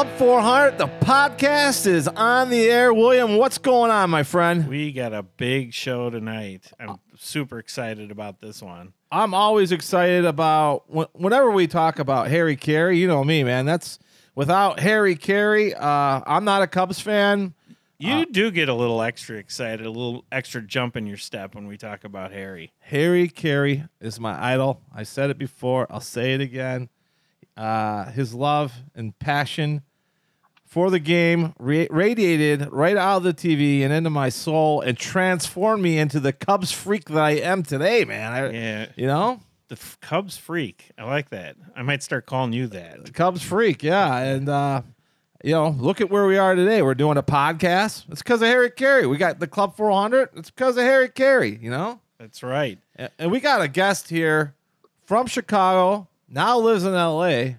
Club 400, the podcast is on the air. William, what's going on, my friend? We got a big show tonight. I'm super excited about this one. I'm always excited about whenever we talk about Harry Caray. You know me, man. That's without Harry Caray, uh, I'm not a Cubs fan. You do get a little extra excited, a little extra jump in your step when we talk about Harry. Harry Caray is my idol. I said it before. I'll say it again. Uh, his love and passion for the game ra- radiated right out of the TV and into my soul and transformed me into the Cubs freak that I am today, man. I, Yeah, You know, the F- Cubs freak. I like that. I might start calling you that. the Cubs freak, yeah. And uh, you know, look at where we are today. We're doing a podcast. It's because of Harry Caray. We got the Club 400. It's because of Harry Caray. You know. That's right. And we got a guest here from Chicago, now lives in LA.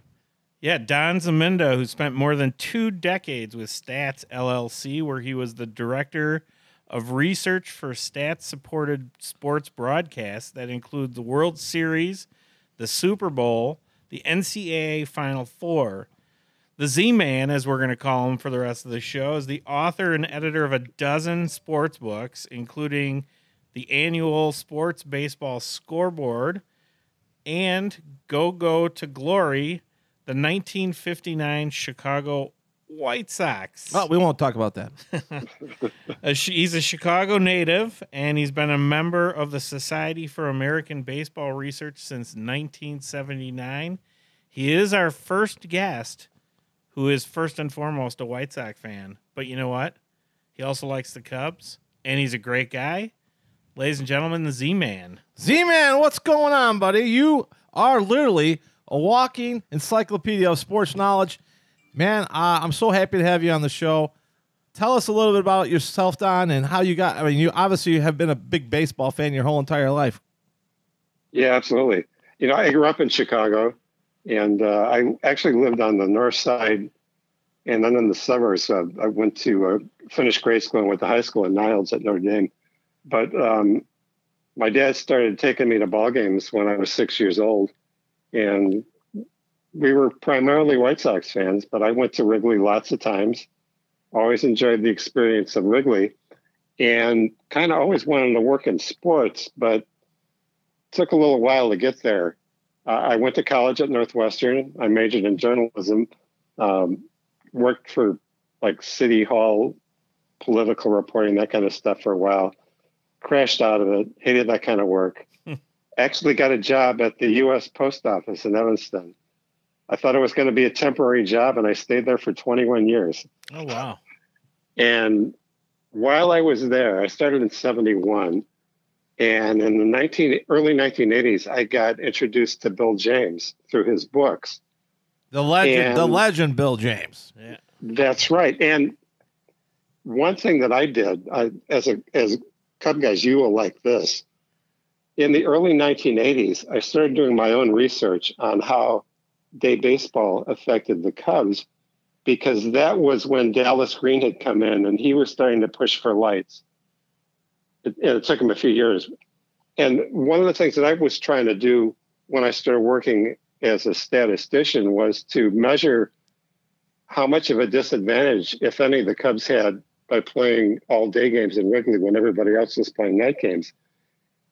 Yeah, Don Zminda, who spent more than two decades with Stats LLC, where he was the director of research for stats supported sports broadcasts that include the World Series, the Super Bowl, the NCAA Final Four. The Z Man, as we're going to call him for the rest of the show, is the author and editor of a dozen sports books, including the annual Sports Baseball Scoreboard and Go Go to Glory, the 1959 Chicago White Sox. Oh, we won't talk about that. He's a Chicago native, and he's been a member of the Society for American Baseball Research since 1979. He is our first guest who is first and foremost a White Sox fan. But you know what? He also likes the Cubs, and he's a great guy. Ladies and gentlemen, the Z Man. Z Man, what's going on, buddy? You are literally a walking encyclopedia of sports knowledge. Man, uh, I'm so happy to have you on the show. Tell us a little bit about yourself, Don, and how you got. I mean, you obviously have been a big baseball fan your whole entire life. Yeah, absolutely. You know, I grew up in Chicago, and uh, I actually lived on the north side, and then in the suburbs. Uh, I went to uh, finish grade school and went to high school in Niles at Notre Dame. But um, my dad started taking me to ball games when I was six years old, and we were primarily White Sox fans. But I went to Wrigley lots of times. Always enjoyed the experience of Wrigley, and kind of always wanted to work in sports, but took a little while to get there. Uh, I went to college at Northwestern. I majored in journalism. Um, worked for like city hall, political reporting, that kind of stuff for a while. Crashed out of it. Hated that kind of work. Actually, got a job at the U.S. Post Office in Evanston. I thought it was going to be a temporary job, and I stayed there for 21 years. Oh, wow. And while I was there, I started in 71. And in the 19, early 1980s, I got introduced to Bill James through his books. The legend, the legend, Bill James. Yeah. That's right. And one thing that I did I, as a as Cub guys, you will like this. In the early 1980s, I started doing my own research on how day baseball affected the Cubs because that was when Dallas Green had come in and he was starting to push for lights. It, it took him a few years. And one of the things that I was trying to do when I started working as a statistician was to measure how much of a disadvantage, if any, the Cubs had by playing all day games in Wrigley when everybody else was playing night games.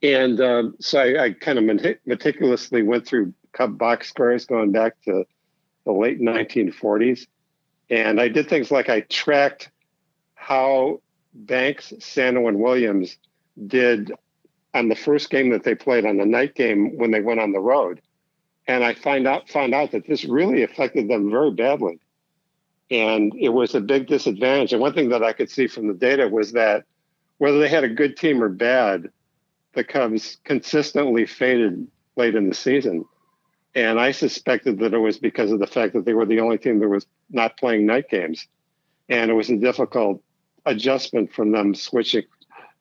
And um, so I, I kind of metic- meticulously went through box scores going back to the late 1940s. And I did things like I tracked how Banks, Santo, and Williams did on the first game that they played on the night game when they went on the road. And I find out found out that this really affected them very badly and it was a big disadvantage. And one thing that I could see from the data was that whether they had a good team or bad, the Cubs consistently faded late in the season. And I suspected that it was because of the fact that they were the only team that was not playing night games. And it was a difficult adjustment from them switching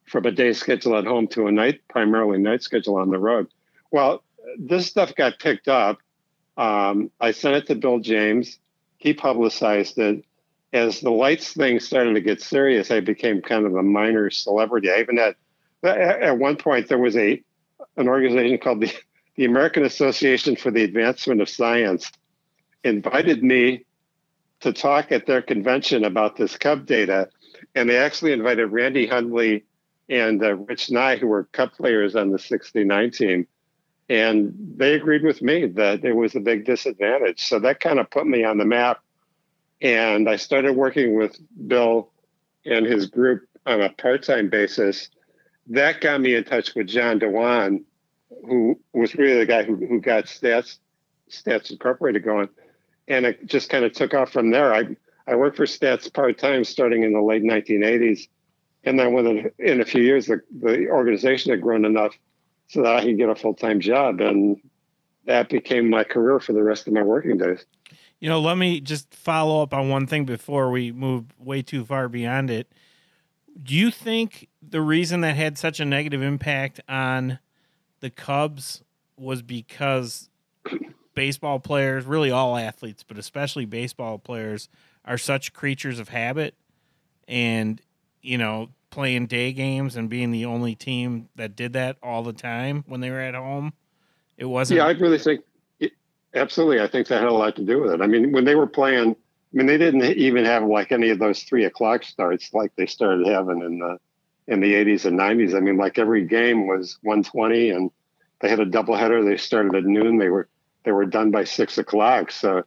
from a day schedule at home to a night, primarily night schedule on the road. Well, this stuff got picked up. Um, I sent it to Bill James he publicized it. As the lights thing started to get serious, I became kind of a minor celebrity. I even had, at one point, there was a an organization called the, the American Association for the Advancement of Science invited me to talk at their convention about this Cub data, and they actually invited Randy Hundley and uh, Rich Nye, who were Cub players on the '69 team, and they agreed with me that it was a big disadvantage. So that kind of put me on the map, and I started working with Bill and his group on a part-time basis. That got me in touch with John Dewan, who was really the guy who, who got Stats Stats Incorporated going and it just kind of took off from there. I I worked for Stats part time starting in the late 1980s, and then within in a few years, the, the organization had grown enough so that I could get a full time job, and that became my career for the rest of my working days. You know, let me just follow up on one thing before we move way too far beyond it. Do you think the reason that had such a negative impact on the Cubs was because baseball players, really all athletes, but especially baseball players, are such creatures of habit. And, you know, playing day games and being the only team that did that all the time when they were at home, it wasn't. Yeah, I really think, it, absolutely. I think that had a lot to do with it. I mean, when they were playing, mean, they didn't even have like any of those three o'clock starts like they started having in the in the 80s and 90s. I mean, like every game was 120 and they had a doubleheader. They started at noon. They were they were done by six o'clock. So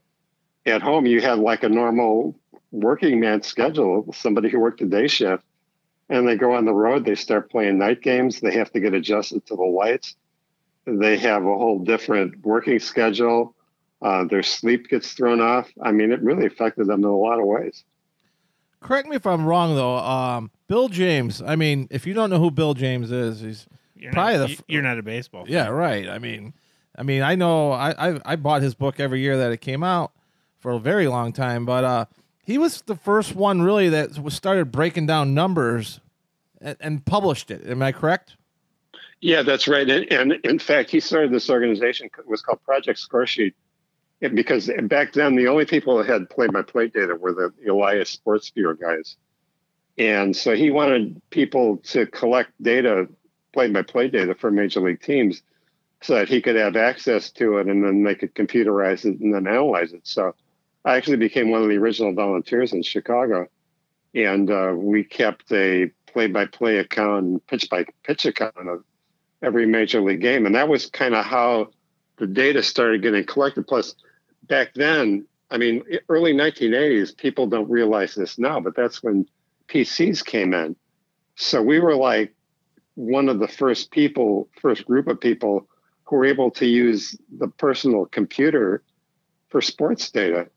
at home, you had like a normal working man schedule, somebody who worked a day shift, and they go on the road, they start playing night games, they have to get adjusted to the lights. They have a whole different working schedule. Uh, their sleep gets thrown off. I mean, it really affected them in a lot of ways. Correct me if I'm wrong, though. Um, Bill James. I mean, if you don't know who Bill James is, he's you're probably not, the f- you're not a baseball. yeah, right. I mean, I mean, I know I, I I bought his book every year that it came out for a very long time, but uh, he was the first one really that was started breaking down numbers and, and published it. Am I correct? Yeah, that's right. And, and, in fact, he started this organization. It was called Project Scoresheet, and because back then the only people that had play-by-play data were the Elias Sports Bureau guys, and so he wanted people to collect data, play-by-play data for major league teams so that he could have access to it and then they could computerize it and then analyze it. So I actually became one of the original volunteers in Chicago. And uh, we kept a play by play account, pitch by pitch account of every major league game. And that was kind of how the data started getting collected. Plus, back then, I mean, early 1980s, people don't realize this now, but that's when PCs came in. So we were like one of the first people, first group of people who were able to use the personal computer for sports data.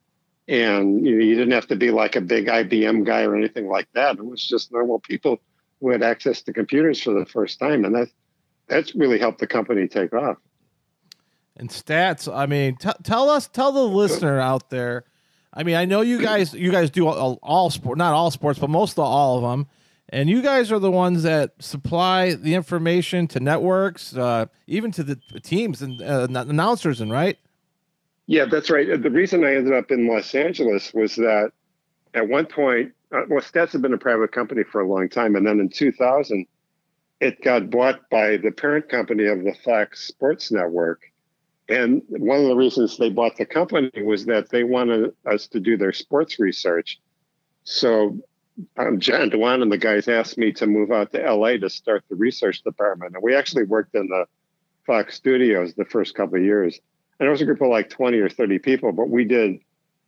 And you, know, you didn't have to be like a big IBM guy or anything like that. It was just normal people who had access to computers for the first time, and that that's really helped the company take off. And stats. I mean, t- tell us, tell the listener out there. I mean, I know you guys, you guys do all, all sport, not all sports, but most of all of them. And you guys are the ones that supply the information to networks, uh, even to the teams and uh, announcers, and right? Yeah, that's right. The reason I ended up in Los Angeles was that at one point, uh, well, Stats had been a private company for a long time, and then in 2000, it got bought by the parent company of the Fox Sports Network. And one of the reasons they bought the company was that they wanted us to do their sports research. So um, John Dewan and the guys asked me to move out to LA to start the research department. And we actually worked in the Fox studios the first couple of years. And it was a group of like 20 or 30 people, but we did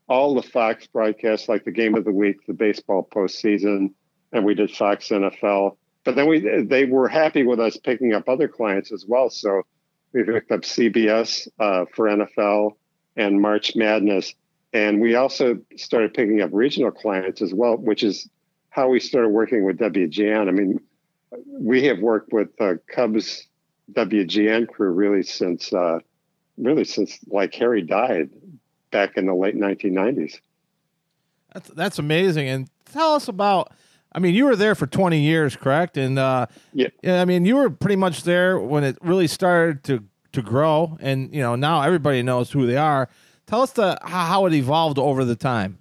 all the Fox broadcasts, like the game of the week, the baseball postseason, and we did Fox NFL. But then we they were happy with us picking up other clients as well. So we picked up CBS uh, for NFL and March Madness. And we also started picking up regional clients as well, which is how we started working with WGN. I mean, we have worked with Cubs WGN crew really since uh, really since like Harry died back in the late 1990s. That's that's amazing. And tell us about. I mean, you were there for 20 years, correct? And uh, yeah, I mean, you were pretty much there when it really started to to grow, and you know now everybody knows who they are. Tell us the how it evolved over the time.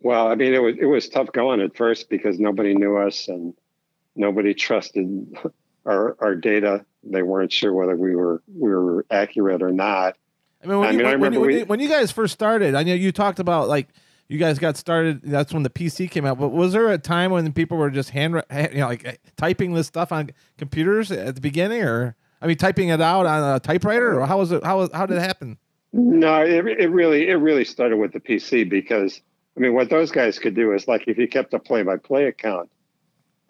Well, I mean, it was it was tough going at first because nobody knew us and nobody trusted our our data. They weren't sure whether we were we were accurate or not. I mean, when, I you, mean, I when, when, we, when, you guys first started, I know you talked about like you guys got started. That's when the PC came out. But was there a time when people were just hand, you know, like typing this stuff on computers at the beginning, or I mean, typing it out on a typewriter, or how was it? How was how did it happen? No, it, it really it really started with the PC because I mean, what those guys could do is like if you kept a play-by-play account,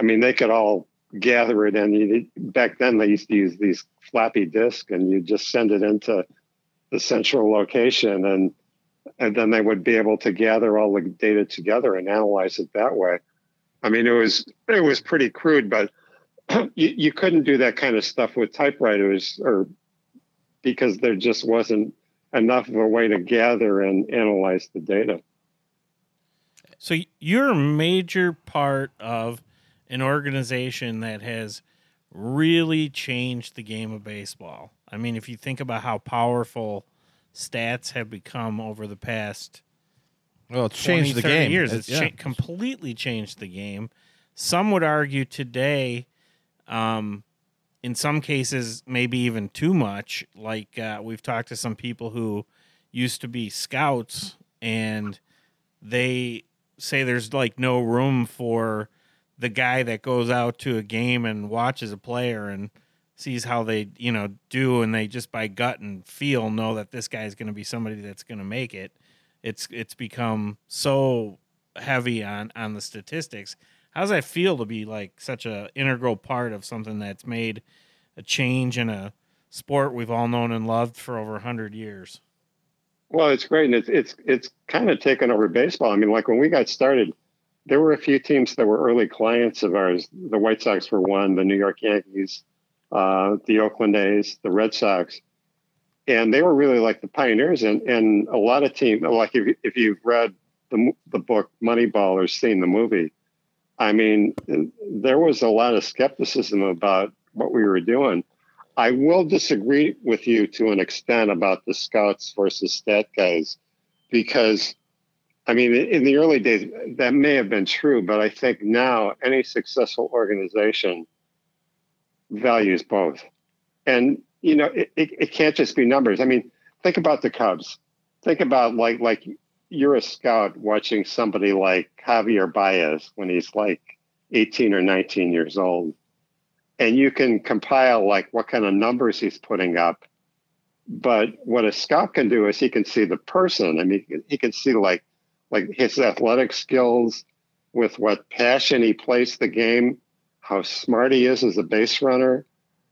I mean, they could all gather it, and you, back then they used to use these floppy disk, and you just send it into the central location, and and then they would be able to gather all the data together and analyze it that way. I mean, it was it was pretty crude, but you, you couldn't do that kind of stuff with typewriters, or because there just wasn't enough of a way to gather and analyze the data. So you're a major part of an organization that has really changed the game of baseball. I mean, if you think about how powerful stats have become over the past well, it's changed the game. years, it's, yeah. cha- completely changed the game. Some would argue today, um, in some cases, maybe even too much. Like uh, we've talked to some people who used to be scouts, and they say there's like no room for the guy that goes out to a game and watches a player and sees how they you know do and they just by gut and feel know that this guy is going to be somebody that's going to make it it's it's become so heavy on on the statistics. How does that feel to be like such a integral part of something that's made a change in a sport we've all known and loved for over 100 years? Well it's great and it's it's it's kind of taken over baseball. I mean like when we got started there were a few teams that were early clients of ours. The white sox were one the new york yankees uh, the Oakland A's, the Red Sox, and they were really like the pioneers. And and a lot of teams, like if if you've read the the book Moneyball or seen the movie, I mean, there was a lot of skepticism about what we were doing. I will disagree with you to an extent about the scouts versus stat guys, because I mean, in the early days, that may have been true, but I think now any successful organization values both. And, you know, it, it, it, can't just be numbers. I mean, think about the Cubs. Think about like, like you're a scout watching somebody like Javier Baez when he's like 18 or 19 years old. And you can compile like what kind of numbers he's putting up. But what a scout can do is he can see the person. I mean, he can see like, like his athletic skills with what passion he plays the game how smart he is as a base runner.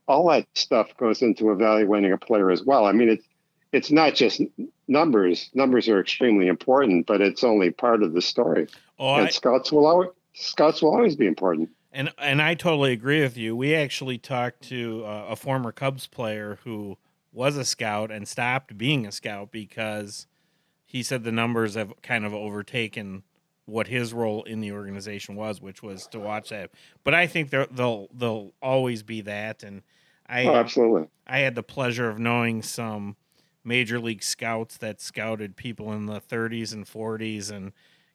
All that stuff goes into evaluating a player as well. I mean, it's it's not just numbers. Numbers are extremely important, but it's only part of the story. Oh, and I, scouts will always scouts will always be important. And and I totally agree with you. We actually talked to uh, a former Cubs player who was a scout and stopped being a scout because he said the numbers have kind of overtaken what his role in the organization was, which was to watch that. But I think they'll they'll always be that. And I oh, absolutely I had the pleasure of knowing some major league scouts that scouted people in the 30s and 40s and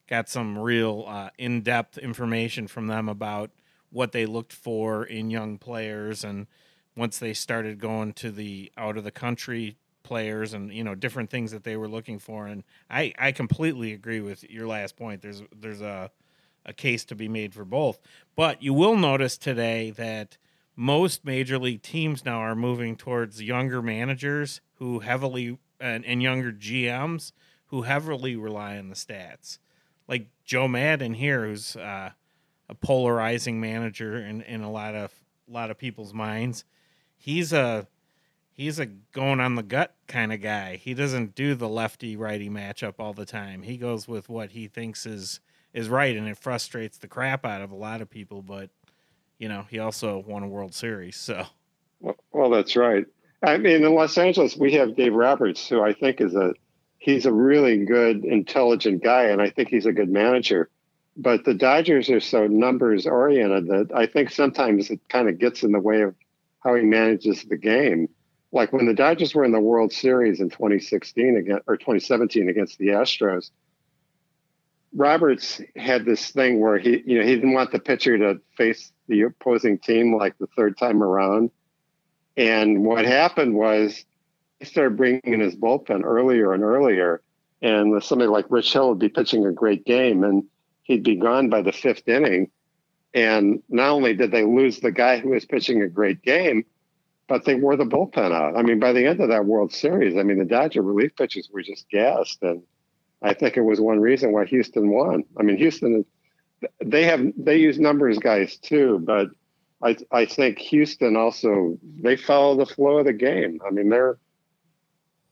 got some real uh, in depth information from them about what they looked for in young players and once they started going to the out of the country players and you know different things that they were looking for and i i completely agree with your last point. There's there's a a case to be made for both. But you will notice today that most major league teams now are moving towards younger managers who heavily and, and younger gms who heavily rely on the stats. Like joe Maddon here who's uh, a polarizing manager in, in a lot of a lot of people's minds. He's a he's a going on the gut kind of guy. He doesn't do the lefty righty matchup all the time. He goes with what he thinks is is right, and it frustrates the crap out of a lot of people. But you know, he also won a World Series, so. Well, well that's right. I mean, in Los Angeles, we have Dave Roberts, who I think is a he's a really good, intelligent guy, and I think he's a good manager. But the Dodgers are so numbers oriented that I think sometimes it kind of gets in the way of how he manages the game like when the Dodgers were in the World Series in 2016 again or 2017 against the Astros, Roberts had this thing where he, you know, he didn't want the pitcher to face the opposing team like the third time around. And what happened was he started bringing in his bullpen earlier and earlier. and with somebody like Rich Hill would be pitching a great game, and he'd be gone by the fifth inning. And not only did they lose the guy who was pitching a great game, but they wore the bullpen out. I mean, by the end of that World Series, I mean, the Dodger relief pitchers were just gassed. And I think it was one reason why Houston won. I mean, Houston, they have, they use numbers guys too, but I, I think Houston also, they follow the flow of the game. I mean, they're,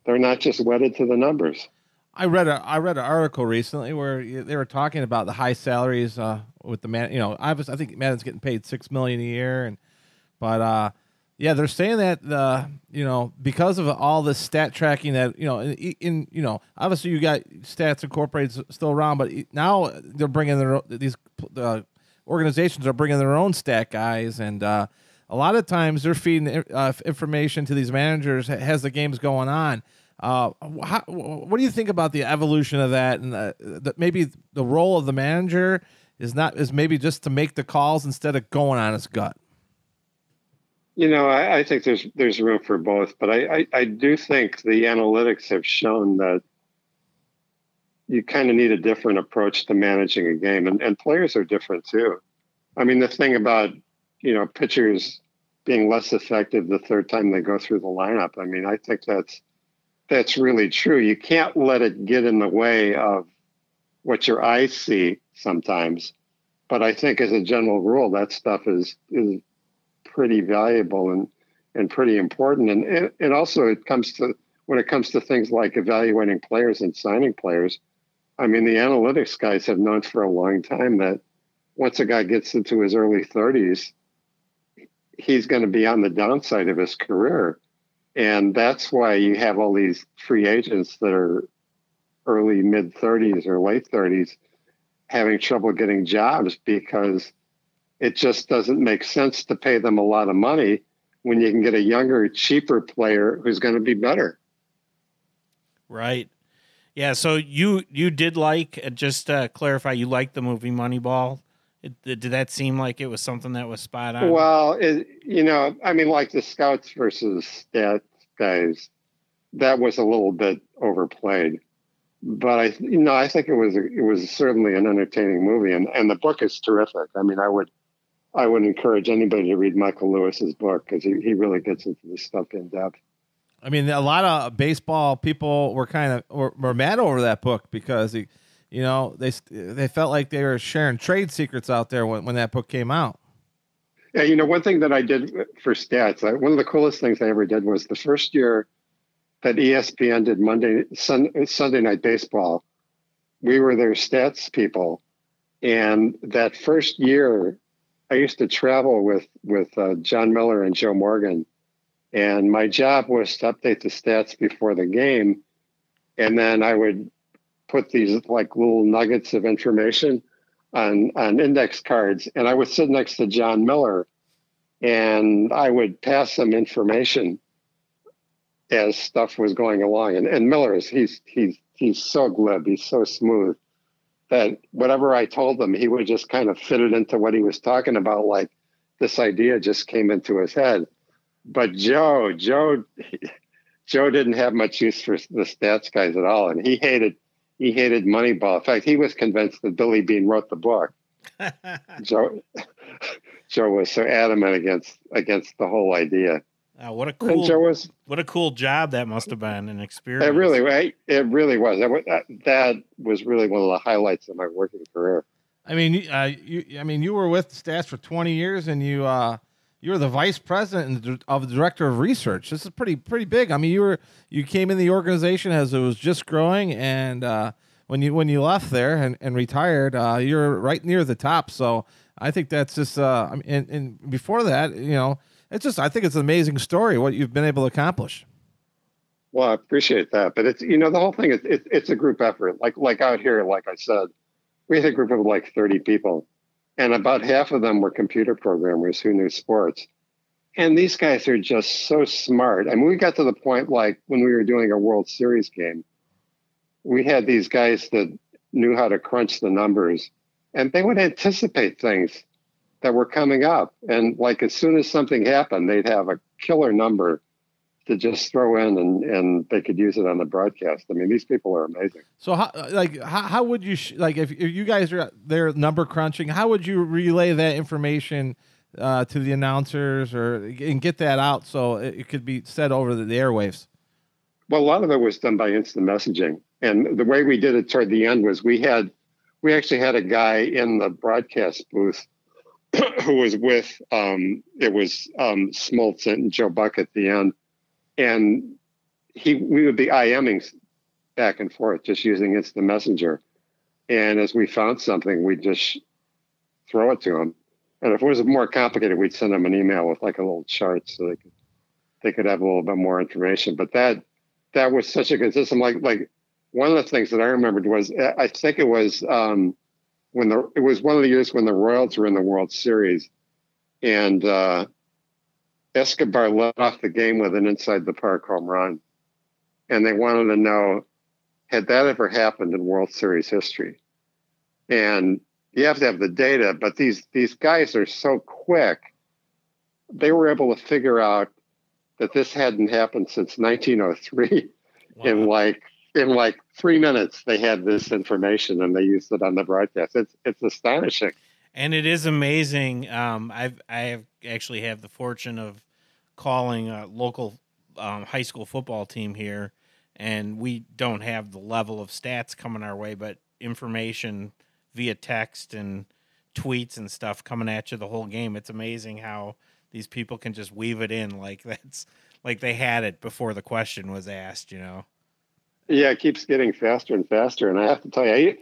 they're not just wedded to the numbers. I read a I read an article recently where they were talking about the high salaries uh, with the man. You know, I was I think Maddon's getting paid six million a year, and but uh, yeah, they're saying that the you know because of all the stat tracking that you know in, in you know obviously you got Stats Incorporated still around, but now they're bringing their these uh, organizations are bringing their own stat guys and. Uh, a lot of times they're feeding uh, information to these managers as the game's going on. Uh, how, what do you think about the evolution of that, and uh, the, maybe the role of the manager is not is maybe just to make the calls instead of going on his gut? You know, I, I think there's there's room for both, but I, I, I do think the analytics have shown that you kind of need a different approach to managing a game, and, and players are different too. I mean, the thing about you know pitchers being less effective the third time they go through the lineup. I mean, I think that's that's really true. You can't let it get in the way of what your eyes see sometimes. But I think as a general rule, that stuff is is pretty valuable and and pretty important. And it also it comes to when it comes to things like evaluating players and signing players. I mean, the analytics guys have known for a long time that once a guy gets into his early 30s, he's going to be on the downside of his career. And that's why you have all these free agents that are early mid 30s or late 30s having trouble getting jobs because it just doesn't make sense to pay them a lot of money when you can get a younger, cheaper player who's going to be better. Right. Yeah. So you you did like uh, just to clarify, you liked the movie Moneyball. It, did that seem like it was something that was spot on? Well, it, you know, I mean, like the scouts versus stat guys, that was a little bit overplayed. But I, you know, I think it was it was certainly an entertaining movie, and and the book is terrific. I mean, I would I would encourage anybody to read Michael Lewis's book because he, he really gets into this stuff in depth. I mean, a lot of baseball people were kind of were, were mad over that book because he you know, they they felt like they were sharing trade secrets out there when, when that book came out. Yeah, you know, one thing that I did for stats, I, one of the coolest things I ever did was the first year that ESPN did Monday sun, Sunday Night Baseball. We were their stats people, and that first year, I used to travel with with uh, Jon Miller and Joe Morgan, and my job was to update the stats before the game, and then I would put these like little nuggets of information on on index cards, and I would sit next to Jon Miller, and I would pass some information as stuff was going along. And and Miller is he's he's he's so glib, he's so smooth that whatever I told him, he would just kind of fit it into what he was talking about. Like this idea just came into his head. But Joe, Joe, Joe didn't have much use for the stats guys at all, and he hated he hated Moneyball. In fact, he was convinced that Billy Beane wrote the book. Joe, Joe was so adamant against against the whole idea. Uh, what a cool Joe was, what a cool job that must have been an experience. It really, right? It really was. That, that was really one of the highlights of my working career. I mean, uh, you, I mean, you were with Stats for 20 years, and you uh, you were the vice president of the director of research. This is pretty pretty big. I mean, you were you came in the organization as it was just growing, and uh, when you when you left there and, and retired, uh, you're right near the top. So I think that's just. Uh, I mean, and, and before that, you know, it's just I think it's an amazing story what you've been able to accomplish. Well, I appreciate that, but it's you know the whole thing is it, it's a group effort. Like like out here, like I said, we had a group of like thirty people and about half of them were computer programmers who knew sports. And these guys are just so smart. I mean, we got to the point like when we were doing a World Series game, we had these guys that knew how to crunch the numbers and they would anticipate things that were coming up. And like as soon as something happened, they'd have a killer number to just throw in and, and they could use it on the broadcast. I mean, these people are amazing. So how like how, how would you sh- like if, if you guys are there number crunching, how would you relay that information uh, to the announcers or and get that out so it, it could be said over the, the airwaves? Well, a lot of it was done by instant messaging, and the way we did it toward the end was we had we actually had a guy in the broadcast booth who was with um, it was um, Smoltz and Joe Buck at the end, and he we would be IMing back and forth just using instant messenger, and as we found something, we'd just throw it to him, and if it was more complicated, we'd send them an email with like a little chart so they could they could have a little bit more information. But that that was such a good system. Like like one of the things that I remembered was I think it was um, when the it was one of the years when the Royals were in the World Series, and uh, Escobar led off the game with an inside the park home run, and they wanted to know had that ever happened in World Series history, and you have to have the data, but these these guys are so quick. They were able to figure out that this hadn't happened since 1903 wow. in like in like three minutes they had this information and they used it on the broadcast. It's it's astonishing. And it is amazing. Um, I've I have actually have the fortune of calling a local um, high school football team here, and we don't have the level of stats coming our way, but information via text and tweets and stuff coming at you the whole game. It's amazing how these people can just weave it in like that's like they had it before the question was asked, you know. Yeah, it keeps getting faster and faster. And I have to tell you,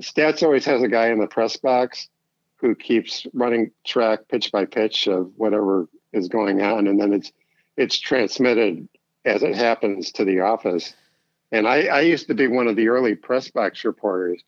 Stats always has a guy in the press box who keeps running track pitch by pitch of whatever is going on, and then it's it's transmitted as it happens to the office. And I, I used to be one of the early press box reporters,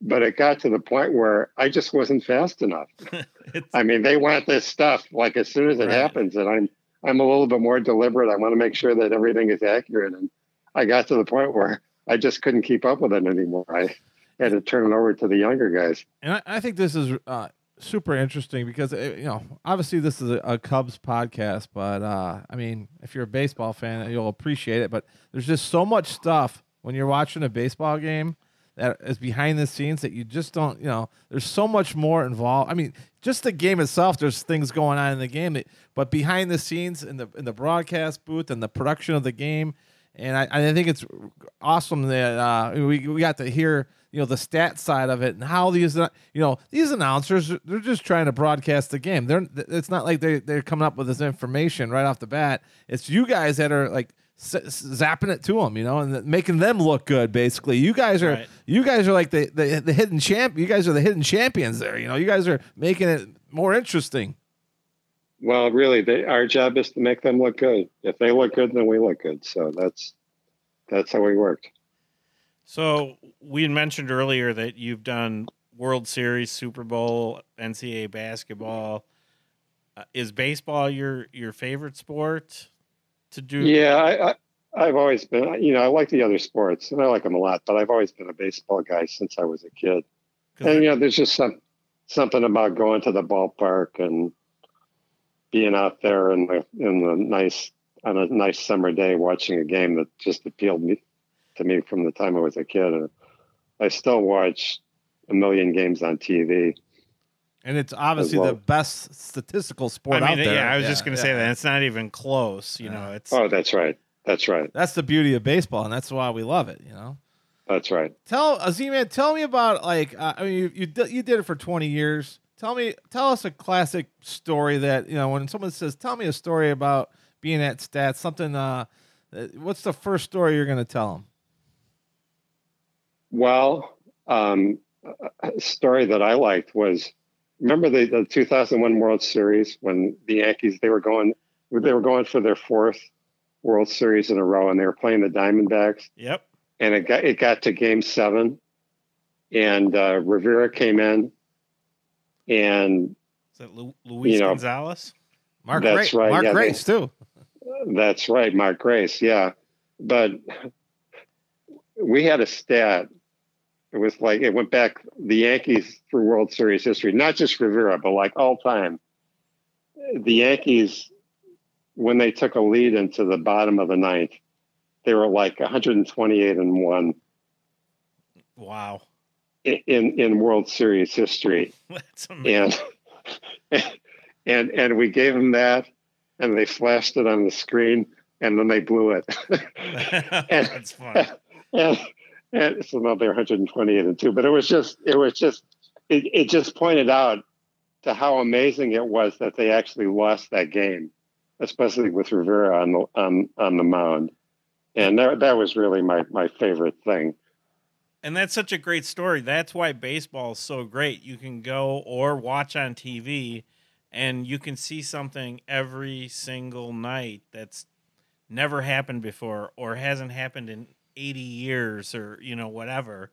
but it got to the point where I just wasn't fast enough. I mean, they want this stuff like as soon as it right. happens, and I'm I'm a little bit more deliberate. I want to make sure that everything is accurate, and I got to the point where I just couldn't keep up with it anymore. I had to turn it over to the younger guys. And I, I think this is uh, super interesting because uh, you know obviously this is a, a Cubs podcast, but uh, I mean if you're a baseball fan, you'll appreciate it. But there's just so much stuff when you're watching a baseball game that is behind the scenes that you just don't, you know, there's so much more involved. I mean, just the game itself, there's things going on in the game, but behind the scenes in the in the broadcast booth and the production of the game, and I, I think it's awesome that uh, we we got to hear you know the stat side of it and how these you know these announcers they're just trying to broadcast the game. They're it's not like they they're coming up with this information right off the bat. It's you guys that are like zapping it to them, you know, and making them look good. Basically, you guys are right. you guys are like the, the the hidden champ. You guys are the hidden champions there. You know, you guys are making it more interesting. Well, really, they, our job is to make them look good. If they look good, then we look good. So that's that's how we worked. So we mentioned earlier that you've done World Series, Super Bowl, NCAA basketball. Uh, is baseball your your favorite sport? to do? Yeah, I, I, have always been, you know, I like the other sports and I like them a lot, but I've always been a baseball guy since I was a kid. And, you know, there's just some, something about going to the ballpark and being out there in the, in the nice, on a nice summer day watching a game that just appealed me to me from the time I was a kid. And I still watch a million games on TV. And it's obviously well. the best statistical sport I mean, out there. Yeah, I was yeah, just going to yeah. say that it's not even close. You yeah. know, it's oh, that's right, that's right. That's the beauty of baseball, and that's why we love it. You know, that's right. Tell Azim, tell me about like uh, I mean, you you you did it for twenty years. Tell me, tell us a classic story that you know when someone says, "Tell me a story about being at Stats." Something. Uh, what's the first story you're going to tell them? Well, um, a story that I liked was remember the, the 2001 World Series when the Yankees they were going they were going for their fourth World Series in a row and they were playing the Diamondbacks. Yep. And it got it got to Game Seven, and uh, Rivera came in, and is that Lu- Luis you know, Gonzalez? Mark that's right. Mark yeah, Grace they, too. That's right, Mark Grace. Yeah, but we had a stat it was like it went back the Yankees through World Series history, not just Rivera, but like all time. The Yankees when they took a lead into the bottom of the ninth, they were like 128 and one Wow. In in World Series history, and and and we gave them that, and they flashed it on the screen, and then they blew it. That's funny. and, and so now they're 128 and two. But it was just, it was just, it, it just pointed out to how amazing it was that they actually lost that game, especially with Rivera on the on on the mound. And that that was really my my favorite thing. And that's such a great story. That's why baseball is so great. You can go or watch on TV and you can see something every single night that's never happened before or hasn't happened in 80 years or, you know, whatever.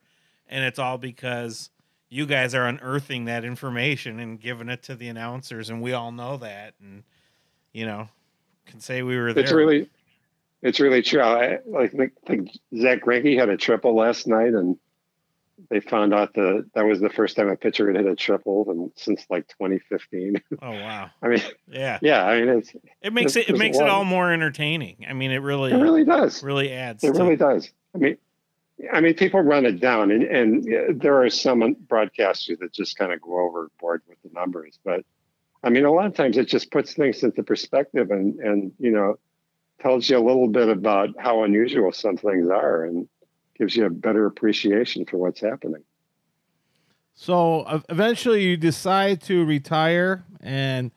And it's all because you guys are unearthing that information and giving it to the announcers and we all know that and you know, can say we were there. It's really, it's really true. I like think, think Zack Greinke had a triple last night, and they found out that that was the first time a pitcher had hit a triple and since like 2015. Oh wow. I mean, Yeah. yeah, I mean it's It makes There's- it it makes it all more entertaining. I mean it really it really does. really adds It really does. I mean, I mean, people run it down, and and there are some broadcasters that just kind of go overboard with the numbers. But I mean, a lot of times it just puts things into perspective, and and you know, tells you a little bit about how unusual some things are, and gives you a better appreciation for what's happening. So uh, eventually, you decide to retire, and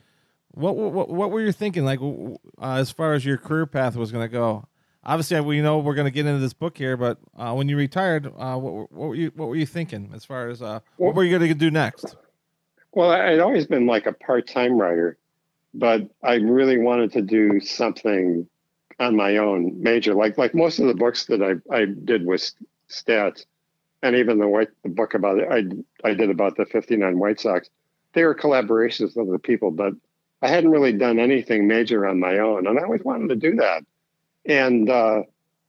what what what were you thinking? Like uh, as far as your career path was going to go? Obviously, we know we're going to get into this book here, but uh, when you retired, uh, what, were- what were you what were you thinking as far as uh, what were you going to do next? Well, I'd always been like a part-time writer, but I really wanted to do something on my own, major. Like like most of the books that I I did was stats, and even the white the book about it I I did about the '59 White Sox. They were collaborations with other people, but I hadn't really done anything major on my own, and I always wanted to do that. And uh,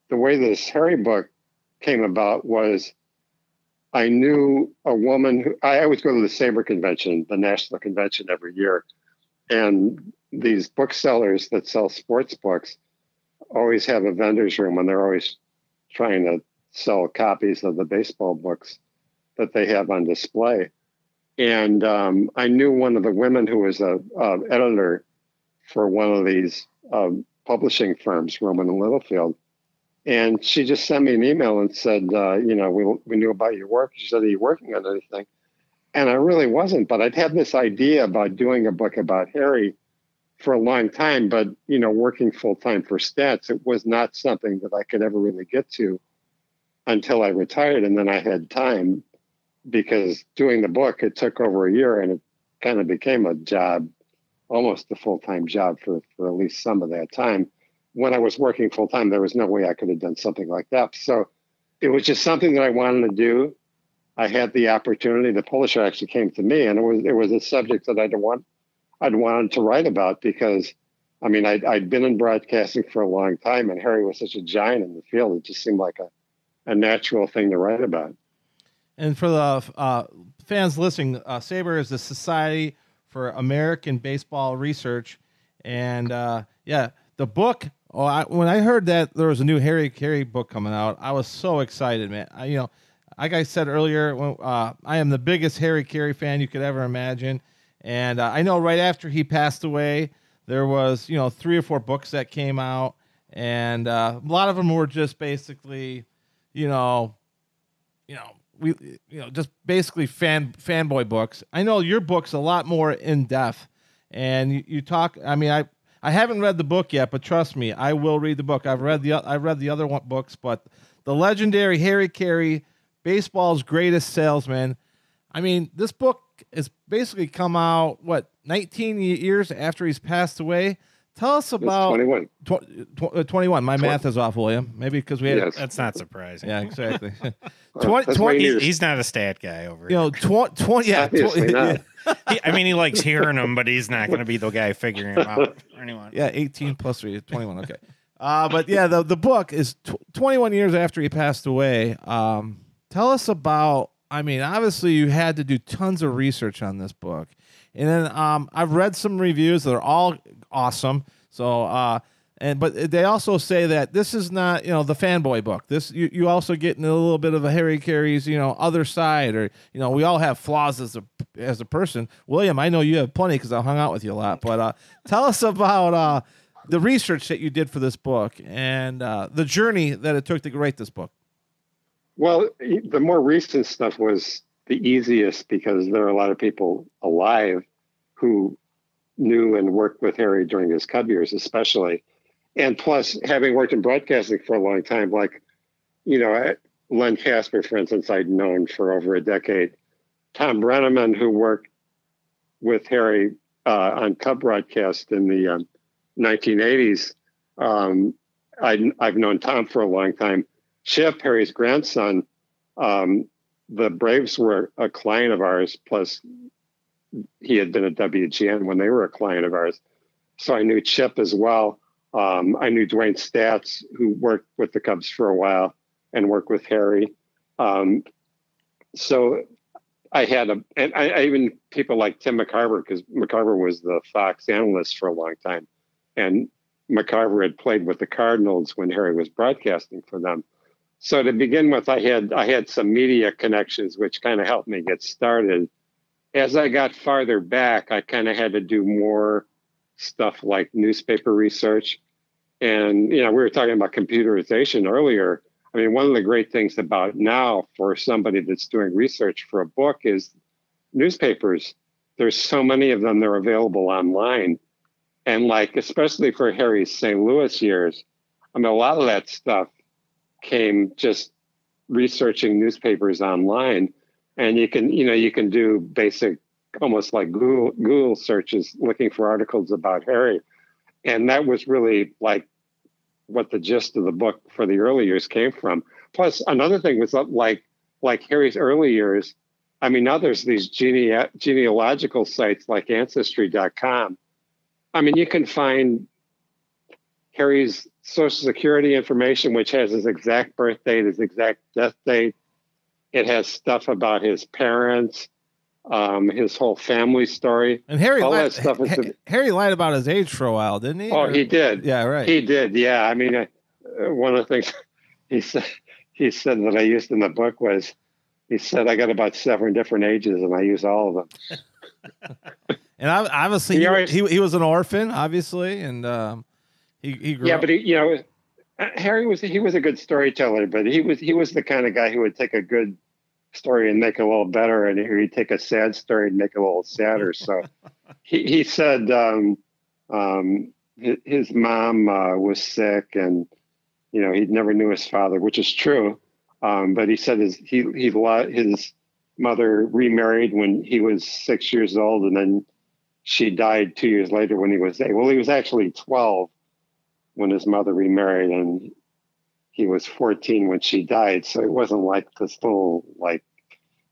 the way this Harry book came about was I knew a woman who I always go to the SABR convention, the national convention every year. And these booksellers that sell sports books always have a vendor's room and they're always trying to sell copies of the baseball books that they have on display. And um, I knew one of the women who was a, editor for one of these um, publishing firms, Rowman and Littlefield. And she just sent me an email and said, uh, you know, we, we knew about your work. She said, are you working on anything? And I really wasn't, but I'd had this idea about doing a book about Harry for a long time, but, you know, working full time for stats, it was not something that I could ever really get to until I retired. And then I had time because doing the book, it took over a year and it kind of became a job, almost a full time job for, for at least some of that time when I was working full time, there was no way I could have done something like that. So it was just something that I wanted to do. I had the opportunity. The publisher actually came to me, and it was it was a subject that I'd want I'd wanted to write about because, I mean, I'd, I'd been in broadcasting for a long time, and Harry was such a giant in the field. It just seemed like a a natural thing to write about. And for the uh, fans listening, uh, SABR is the Society for American Baseball Research, and uh, yeah, the book. Oh, I, when I heard that there was a new Harry Caray book coming out, I was so excited, man. I, you know, like I said earlier, uh, I am the biggest Harry Caray fan you could ever imagine, and uh, I know right after he passed away, there was you know three or four books that came out, and uh, a lot of them were just basically, you know, you know, we you know just basically fan fanboy books. I know your book's a lot more in depth, and you, you talk. I mean, I I haven't read the book yet, but trust me, I will read the book. I've read the I've read the other one, books, but the legendary Harry Caray, baseball's greatest salesman. I mean, this book is basically come out what 19 years after he's passed away. Tell us It's about 21. tw- tw- uh, 21. My math is off, William. Maybe because we had Yes. That's not surprising. yeah, exactly. Well, Twen- that's why you twenty- need He's, he's not a stat guy over you here. know, tw- 20 yeah, Obviously tw- not. He- I mean, he likes hearing them, but he's not going to be the guy figuring them out for anyone. Yeah, 18 plus 3 21. Okay. Uh, but yeah, the, the book is tw- 21 years after he passed away. Um, tell us about, I mean, obviously you had to do tons of research on this book. And then um, I've read some reviews that are all awesome. So, uh, and but they also say that this is not you know the fanboy book. This you, you also get in a little bit of a Harry Caray's you know other side, or you know we all have flaws as a as a person. William, I know you have plenty because I hung out with you a lot. But uh, tell us about uh, the research that you did for this book and uh, the journey that it took to write this book. Well, the more recent stuff was the easiest because there are a lot of people alive who knew and worked with Harry during his Cub years, especially. And plus, having worked in broadcasting for a long time, like, you know, Len Kasper, for instance, I'd known for over a decade. Thom Brennaman, who worked with Harry uh, on Cub broadcast in the um, 1980s, um, I, have known Tom for a long time. Chip, Harry's grandson, um, the Braves were a client of ours, plus he had been at WGN when they were a client of ours. So I knew Chip as well. Um, I knew Dewayne Staats, who worked with the Cubs for a while and worked with Harry. Um, so I had a, and I, I even people like Tim McCarver, because McCarver was the Fox analyst for a long time. And McCarver had played with the Cardinals when Harry was broadcasting for them. So to begin with, I had I had some media connections, which kind of helped me get started. As I got farther back, I kind of had to do more stuff like newspaper research. And you know, we were talking about computerization earlier. I mean, one of the great things about now for somebody that's doing research for a book is newspapers. There's so many of them; they're available online, and like especially for Harry's St. Louis years, I mean, a lot of that stuff came just researching newspapers online. And you can you know you can do basic almost like google google searches looking for articles about harry. And that was really like what the gist of the book for the early years came from. Plus another thing was like like harry's early years i mean now there's these gene- genealogical sites like ancestry.com i mean you can find harry's social security information, which has his exact birth date, his exact death date. It has stuff about his parents, um, his whole family story. And Harry, all lied, that stuff is ha- Harry lied about his age for a while, didn't he? Oh, or? he did. Yeah, right. He did. Yeah, I mean, uh, one of the things he said he said that I used in the book was he said I got about seven different ages and I use all of them. and obviously, he, he, he, he was an orphan, obviously, and. Um, he, he yeah, up. but he, you know, Harry was he was a good storyteller, but he was he was the kind of guy who would take a good story and make it a little better, and he'd take a sad story and make it a little sadder. So he he said um, um, his mom uh, was sick, and you know he never knew his father, which is true. Um, but he said his he he his mother remarried when he was six years old, and then she died two years later when he was eight. Well, he was actually twelve when his mother remarried and he was 14 when she died. So it wasn't like this little like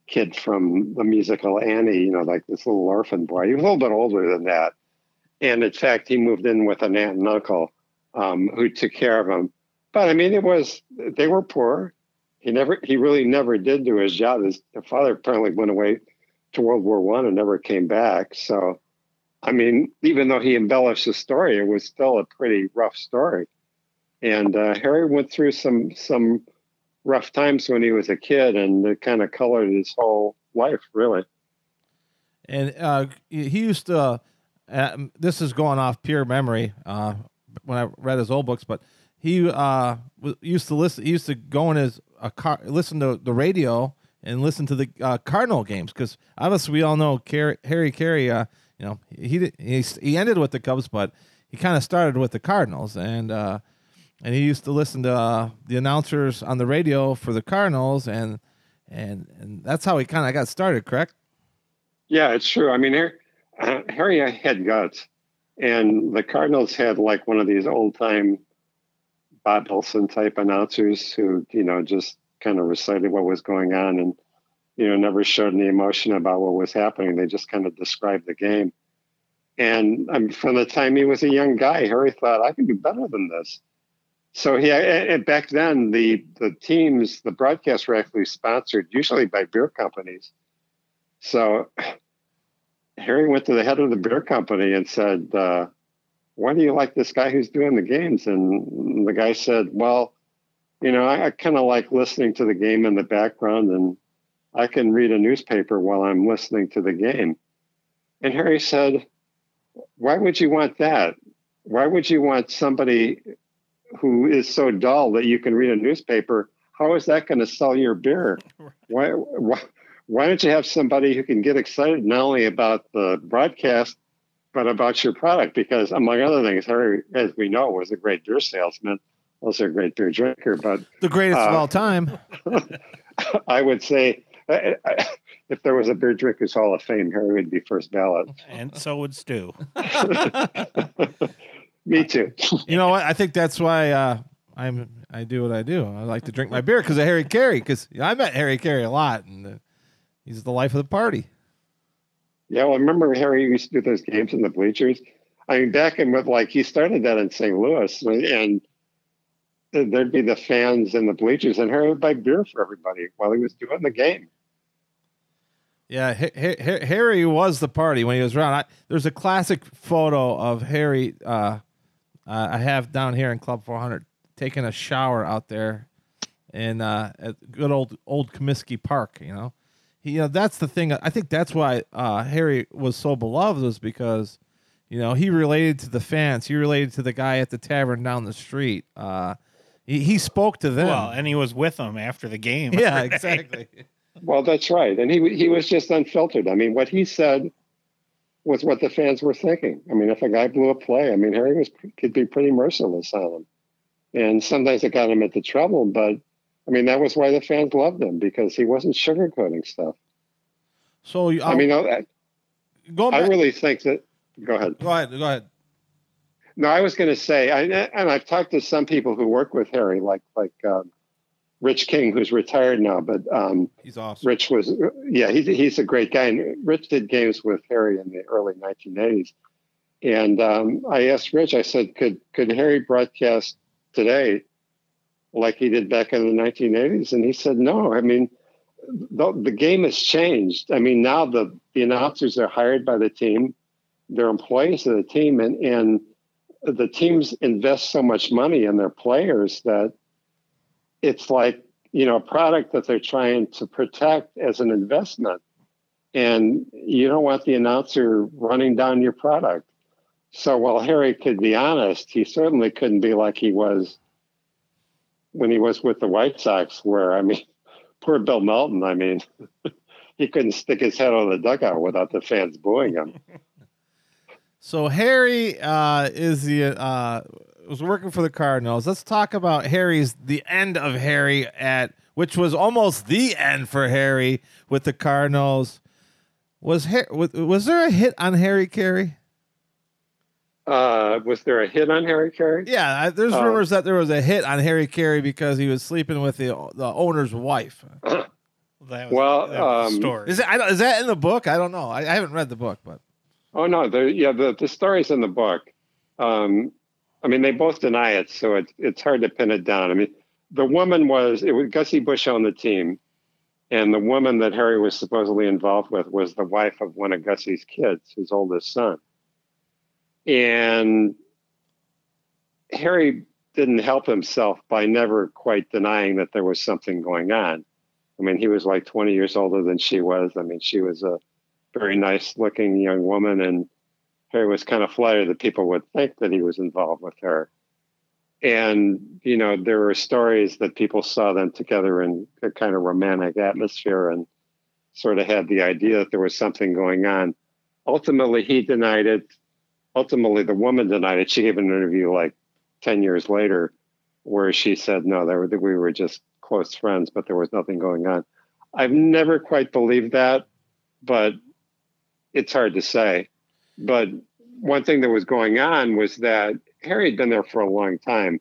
kid from the musical Annie, you know, like this little orphan boy. He was a little bit older than that. And in fact, he moved in with an aunt and uncle um, who took care of him. But I mean, it was, they were poor. He never, he really never did do his job. His father apparently went away to World War One and never came back. So I mean, even though he embellished the story, it was still a pretty rough story. And uh, Harry went through some some rough times when he was a kid, and it kind of colored his whole life, really. And uh, he used to. Uh, this is going off pure memory uh, when I read his old books, but he uh, used to listen. He used to go in his a car, listen to the radio, and listen to the uh, Cardinal games because obviously we all know Car- Harry Caray you know, he he he ended with the Cubs, but he kind of started with the Cardinals, and uh, and he used to listen to uh, the announcers on the radio for the Cardinals, and and and that's how he kind of got started. Correct? Yeah, it's true. I mean, Harry, uh, Harry had guts, and the Cardinals had like one of these old time Bob Wilson type announcers who you know just kind of recited what was going on and you know, never showed any emotion about what was happening. They just kind of described the game. And um, from the time he was a young guy, Harry thought, I can do better than this. So he, and back then, the, the teams, the broadcasts were actually sponsored usually by beer companies. So Harry went to the head of the beer company and said, uh, why do you like this guy who's doing the games? And the guy said, well, you know, I, I kind of like listening to the game in the background and I can read a newspaper while I'm listening to the game. And Harry said, why would you want that? Why would you want somebody who is so dull that you can read a newspaper? How is that going to sell your beer? Why, why, why don't you have somebody who can get excited not only about the broadcast, but about your product because among other things, Harry, as we know, was a great beer salesman, also a great beer drinker, but the greatest uh, of all time. I would say if there was a beer drinkers hall of fame, Harry would be first ballot. And so would Stu. Me too. You know what? I think that's why uh, I'm I do what I do. I like to drink my beer because of Harry Caray. Because you know, I met Harry Caray a lot, and uh, he's the life of the party. Yeah, well, I remember Harry used to do those games in the bleachers. I mean, back in with like he started that in St. Louis, and there'd be the fans in the bleachers, and Harry would buy beer for everybody while he was doing the game. Yeah, Harry was the party when he was around. I, there's a classic photo of Harry uh, uh, I have down here in Club 400 taking a shower out there in uh, at good old old Comiskey Park. You know, he, you know that's the thing. I think that's why uh, Harry was so beloved was because you know he related to the fans. He related to the guy at the tavern down the street. Uh, he, he spoke to them. Well, and he was with them after the game. Yeah, exactly. Well, that's right, and he he was just unfiltered. I mean, what he said was what the fans were thinking. I mean, if a guy blew a play, I mean, Harry was could be pretty merciless on him, and sometimes it got him into trouble. But I mean, that was why the fans loved him because he wasn't sugarcoating stuff. So i mean, I, I really think that. Go ahead. Go ahead. Go ahead. No, I was going to say, I, and I've talked to some people who work with Harry, like like uh, Rich King, who's retired now, but um, he's awesome. Rich was, yeah, he's he's a great guy, and Rich did games with Harry in the early 1980s. And um, I asked Rich, I said, could could Harry broadcast today like he did back in the 1980s? And he said, no. I mean, the, the game has changed. I mean, now the the announcers are hired by the team, they're employees of the team, and and the teams invest so much money in their players that it's like you know a product that they're trying to protect as an investment. And you don't want the announcer running down your product. So while harry could be honest he certainly couldn't be like he was when he was with the white sox where i mean poor bill melton i mean he couldn't stick his head on the dugout without the fans booing him. So harry uh, is the uh, was working for the Cardinals. Let's talk about Harry's the end of Harry at which was almost the end for Harry with the Cardinals. Was was, was there a hit on Harry Caray? Uh, was there a hit on Harry Caray? Yeah, there's uh, rumors that there was a hit on Harry Caray because he was sleeping with the the owner's wife. that was, well, that was um, story. Is, it, I, is that in the book? I don't know. I, I haven't read the book, but oh no, the, yeah, the the story's in the book. Um, I mean, they both deny it, so it's it's hard to pin it down. I mean, the woman was it was Gussie Busch on the team, and the woman that Harry was supposedly involved with was the wife of one of Gussie's kids, his oldest son. And Harry didn't help himself by never quite denying that there was something going on. I mean, he was like 20 years older than she was. I mean, she was a very nice looking young woman and Harry was kind of flattered that people would think that he was involved with her. And, you know, there were stories that people saw them together in a kind of romantic atmosphere and sort of had the idea that there was something going on. Ultimately, he denied it. Ultimately, the woman denied it. She gave an interview like 10 years later where she said, no, were, we were just close friends, but there was nothing going on. I've never quite believed that, but it's hard to say. But one thing that was going on was that Harry had been there for a long time.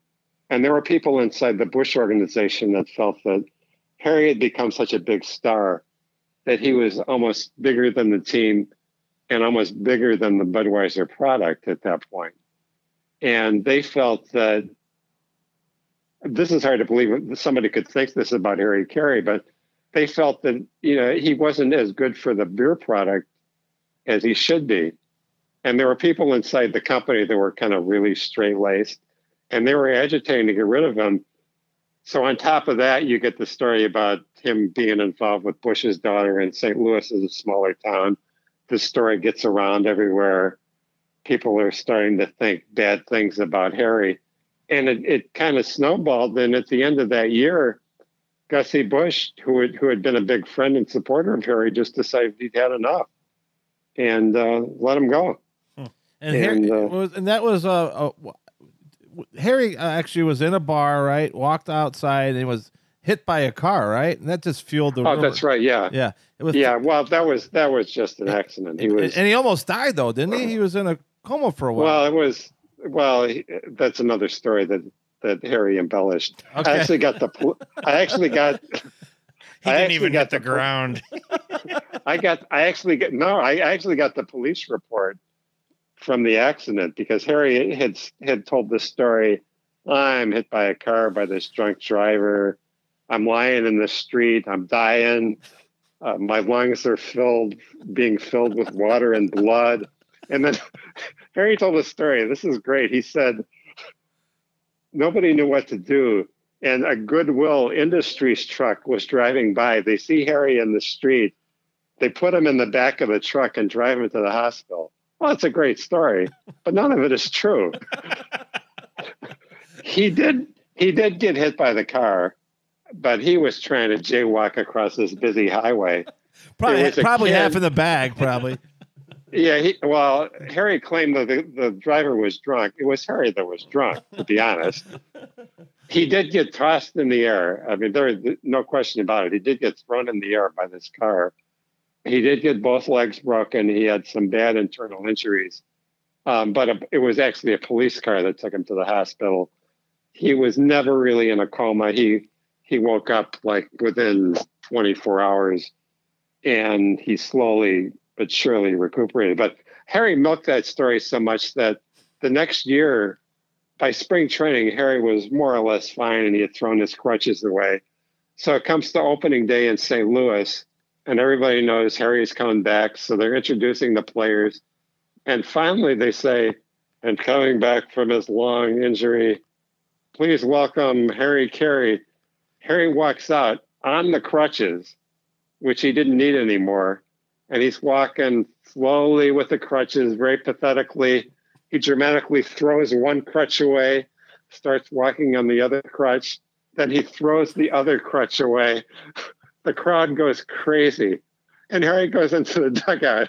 And there were people inside the Busch organization that felt that Harry had become such a big star that he was almost bigger than the team and almost bigger than the Budweiser product at that point. And they felt that this is hard to believe somebody could think this about Harry Caray, but they felt that you know he wasn't as good for the beer product as he should be And there were people inside the company that were kind of really straight laced, and they were agitating to get rid of him. So on top of that, you get the story about him being involved with Busch's daughter in St. Louis is a smaller town. The story gets around everywhere. People are starting to think bad things about Harry. And it, it kind of snowballed. And at the end of that year, Gussie Busch, who had, who had been a big friend and supporter of Harry, just decided he'd had enough and uh, let him go. And, And, Harry, uh, was, and that was uh, uh, Harry uh, actually was in a bar, right? Walked outside and was hit by a car, right? And that just fueled the. Oh, rumor. that's right. Yeah. Yeah, it was. Yeah. Well, that was that was just an accident. He and, was and he almost died though, didn't he? He was in a coma for a while. well. It was well. He, that's another story that that Harry embellished. Okay. I actually got the. pol- I actually got. He I didn't even got hit the the ground. I got. I actually got. No, I actually got the police report from the accident because Harry had had told this story. I'm hit by a car by this drunk driver. I'm lying in the street. I'm dying. Uh, my lungs are filled, being filled with water and blood. And then Harry told a story. This is great. He said nobody knew what to do, and a Goodwill Industries truck was driving by. They see Harry in the street. They put him in the back of the truck and drive him to the hospital. Well, it's a great story, but none of it is true. he did he did get hit by the car, but he was trying to jaywalk across this busy highway. probably there was a probably kid- half in the bag, probably. Yeah, he, well, Harry claimed that the, the driver was drunk. It was Harry that was drunk, to be honest. He did get tossed in the air. I mean, there is no question about it. He did get thrown in the air by this car. He did get both legs broken. He had some bad internal injuries. Um, but a, it was actually a police car that took him to the hospital. He was never really in a coma. He he woke up like within 24 hours, and he slowly but surely recuperated. But Harry milked that story so much that the next year, by spring training, Harry was more or less fine and he had thrown his crutches away. So it comes to opening day in St. Louis, and everybody knows Harry's coming back. So they're introducing the players. And finally, they say, and coming back from his long injury, please welcome Harry Caray. Harry walks out on the crutches, which he didn't need anymore and he's walking slowly with the crutches, very pathetically. He dramatically throws one crutch away, starts walking on the other crutch. Then he throws the other crutch away. The crowd goes crazy. And Harry goes into the dugout.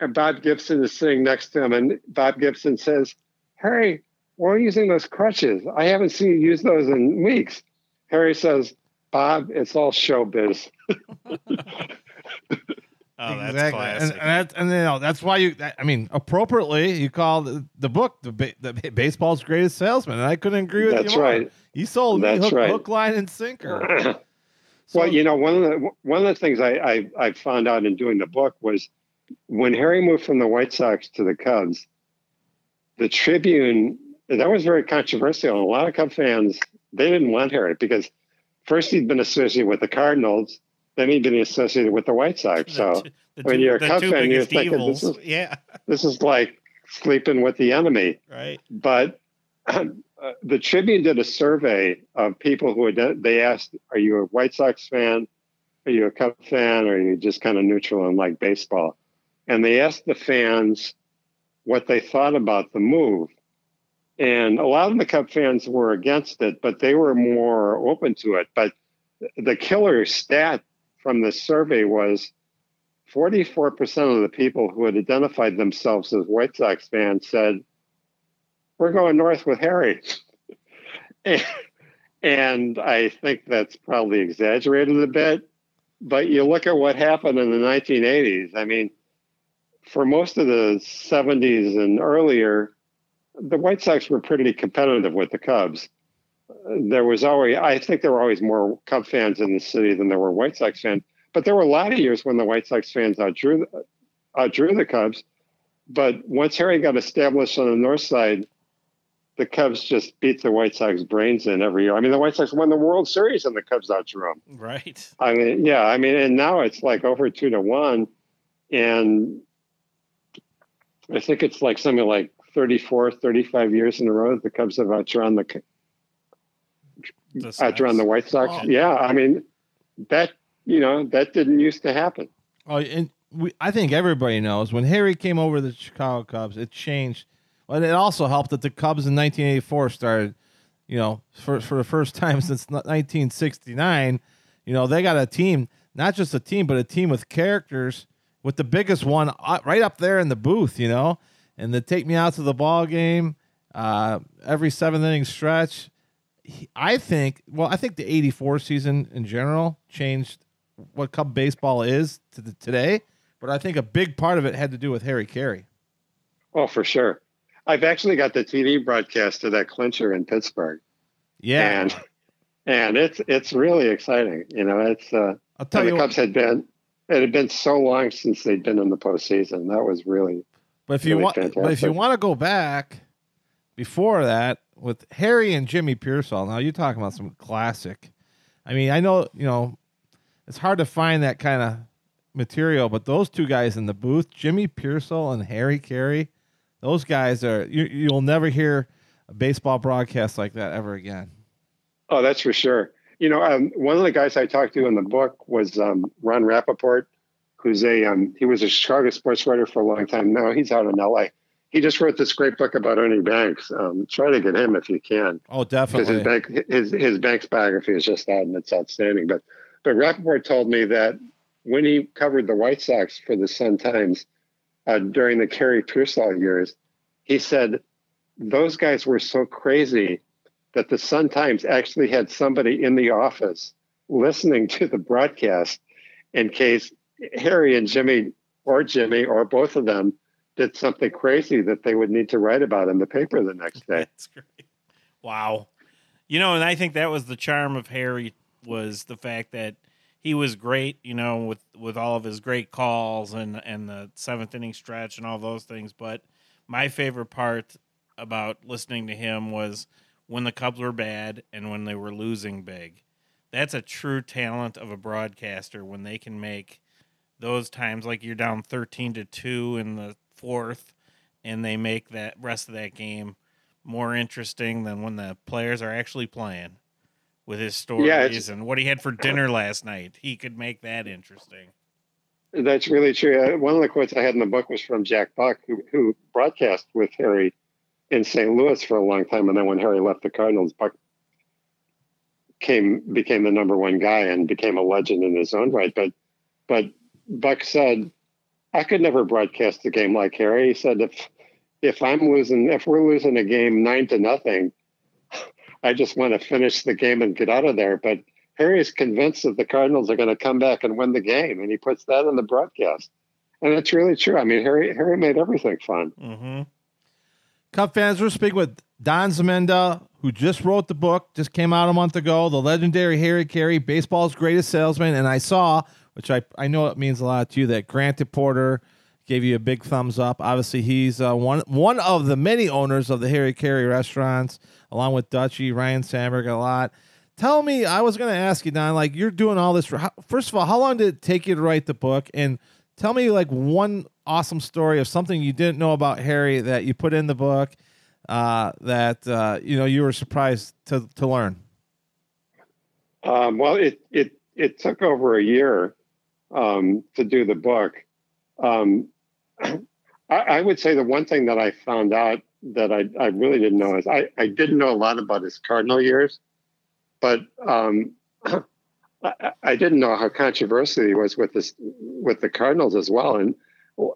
And Bob Gibson is sitting next to him. And Bob Gibson says, Harry, why are you using those crutches? I haven't seen you use those in weeks. Harry says, Bob, it's all showbiz. Oh, that's exactly. classic. And, and, that, and you know, that's why you. that- I mean, appropriately, you call the, the book the, ba- the baseball's greatest salesman, and I couldn't agree with That's you more. right. You sold me hook, right. hook, line, and sinker. So- well, you know, one of the one of the things I, I I found out in doing the book was when Harry moved from the White Sox to the Cubs, the Tribune that was very controversial. And a lot of Cub fans they didn't want Harry because first he'd been associated with the Cardinals, then he'd been associated with the White Sox. So the, the when you're a Cub fan, you're thinking, evils. this is- yeah, this is like sleeping with the enemy. right. But uh, the Tribune did a survey of people who had, they asked, "Are you a White Sox fan? Are you a Cub fan? Or are you just kind of neutral and like baseball?" And they asked the fans what they thought about the move. And a lot of the Cub fans were against it, but they were more open to it. But the killer stat from the survey was 44% of the people who had identified themselves as White Sox fans said, We're going north with Harry. and, I think that's probably exaggerated a bit. But you look at what happened in the 1980s. I mean, for most of the 70s and earlier, the White Sox were pretty competitive with the Cubs. There was always, I think there were always more Cub fans in the city than there were White Sox fans. But there were a lot of years when the White Sox fans outdrew, outdrew the Cubs. But once Harry got established on the north side, the Cubs just beat the White Sox brains in every year. I mean, the White Sox won the World Series and the Cubs outdrew them. Right. I mean, yeah, I mean, and now it's like over two to one, and I think it's like something like 34, 35 years in a row that the Cubs have outdrawn the The outdrawn the White Sox. Oh. Yeah, I mean that you know that didn't used to happen. Oh, and we, I think everybody knows when Harry came over the Chicago Cubs, it changed. But it also helped that the Cubs in 1984 started, you know, for for the first time since 1969. You know, they got a team, not just a team, but a team with characters, with the biggest one uh, right up there in the booth. You know, and they take me out to the ball game uh, every seventh inning stretch. I think, well, I think the '84 season in general changed what Cub baseball is to the, today. But I think a big part of it had to do with Harry Caray. Oh, for sure. I've actually got the TV broadcast of that clincher in Pittsburgh, Yeah, and and it's it's really exciting. You know, it's uh, I'll tell you. the What, Cubs had been it had been so long since they'd been in the postseason. That was really but if you really want, but if you want to go back before that with Harry and Jimmy Piersall, now you're talking about some classic. I mean, I know you know it's hard to find that kind of material, but those two guys in the booth, Jimmy Piersall and Harry Caray, those guys are you, you'll never hear a baseball broadcast like that ever again. Oh, that's for sure. You know, um, one of the guys I talked to in the book was um, Ron Rapoport, who's a um, he was a Chicago sports writer for a long time. Now he's out in L.A. He just wrote this great book about Ernie Banks. Um, try to get him if you can, Oh, because definitely. his bank his his Banks biography is just out and it's outstanding. But but Rapoport told me that when he covered the White Sox for the Sun Times uh, during the Caray Piersall years, he said those guys were so crazy that the Sun Times actually had somebody in the office listening to the broadcast in case Harry and Jimmy or Jimmy or both of them did something crazy that they would need to write about in the paper the next day. That's great. Wow. You know, and I think that was the charm of Harry was the fact that he was great, you know, with with all of his great calls and and the seventh inning stretch and all those things. But my favorite part about listening to him was when the Cubs were bad and when they were losing big. That's a true talent of a broadcaster when they can make those times like you're down 13 to 2 in the fourth and they make that rest of that game more interesting than when the players are actually playing with his stories Yeah, and what he had for dinner last night. He could make that interesting. That's really true. Uh, One of the quotes I had in the book was from Jack Buck, who, who broadcast with Harry in St. Louis for a long time, and then when Harry left the Cardinals, Buck came became the number one guy and became a legend in his own right. But but Buck said, "I could never broadcast a game like Harry." He said, "If if I'm losing, if we're losing a game nine to nothing, I just want to finish the game and get out of there." But Harry is convinced that the Cardinals are going to come back and win the game, and he puts that in the broadcast. And it's really true. I mean, Harry Harry made everything fun. Mm-hmm. Cub fans, we're speaking with Don Zminda, who just wrote the book, just came out a month ago, The Legendary Harry Caray, Baseball's Greatest Salesman. And I saw, which I, I know it means a lot to you, that Grant DePorter gave you a big thumbs up. Obviously, he's uh, one one of the many owners of the Harry Caray restaurants, along with Dutchie, Ryne Sandberg, a lot. Tell me, I was going to ask you, Don, like you're doing all this. For, how, first of all, how long did it take you to write the book? And tell me, like, one awesome story of something you didn't know about Harry that you put in the book uh, that uh, you know you were surprised to to learn. Um, well, it it it took over a year um, to do the book. Um, I, would say the one thing that I found out that I, I really didn't know is I, I didn't know a lot about his Cardinal years, but um, I, I didn't know how controversial he was with this with the Cardinals as well. And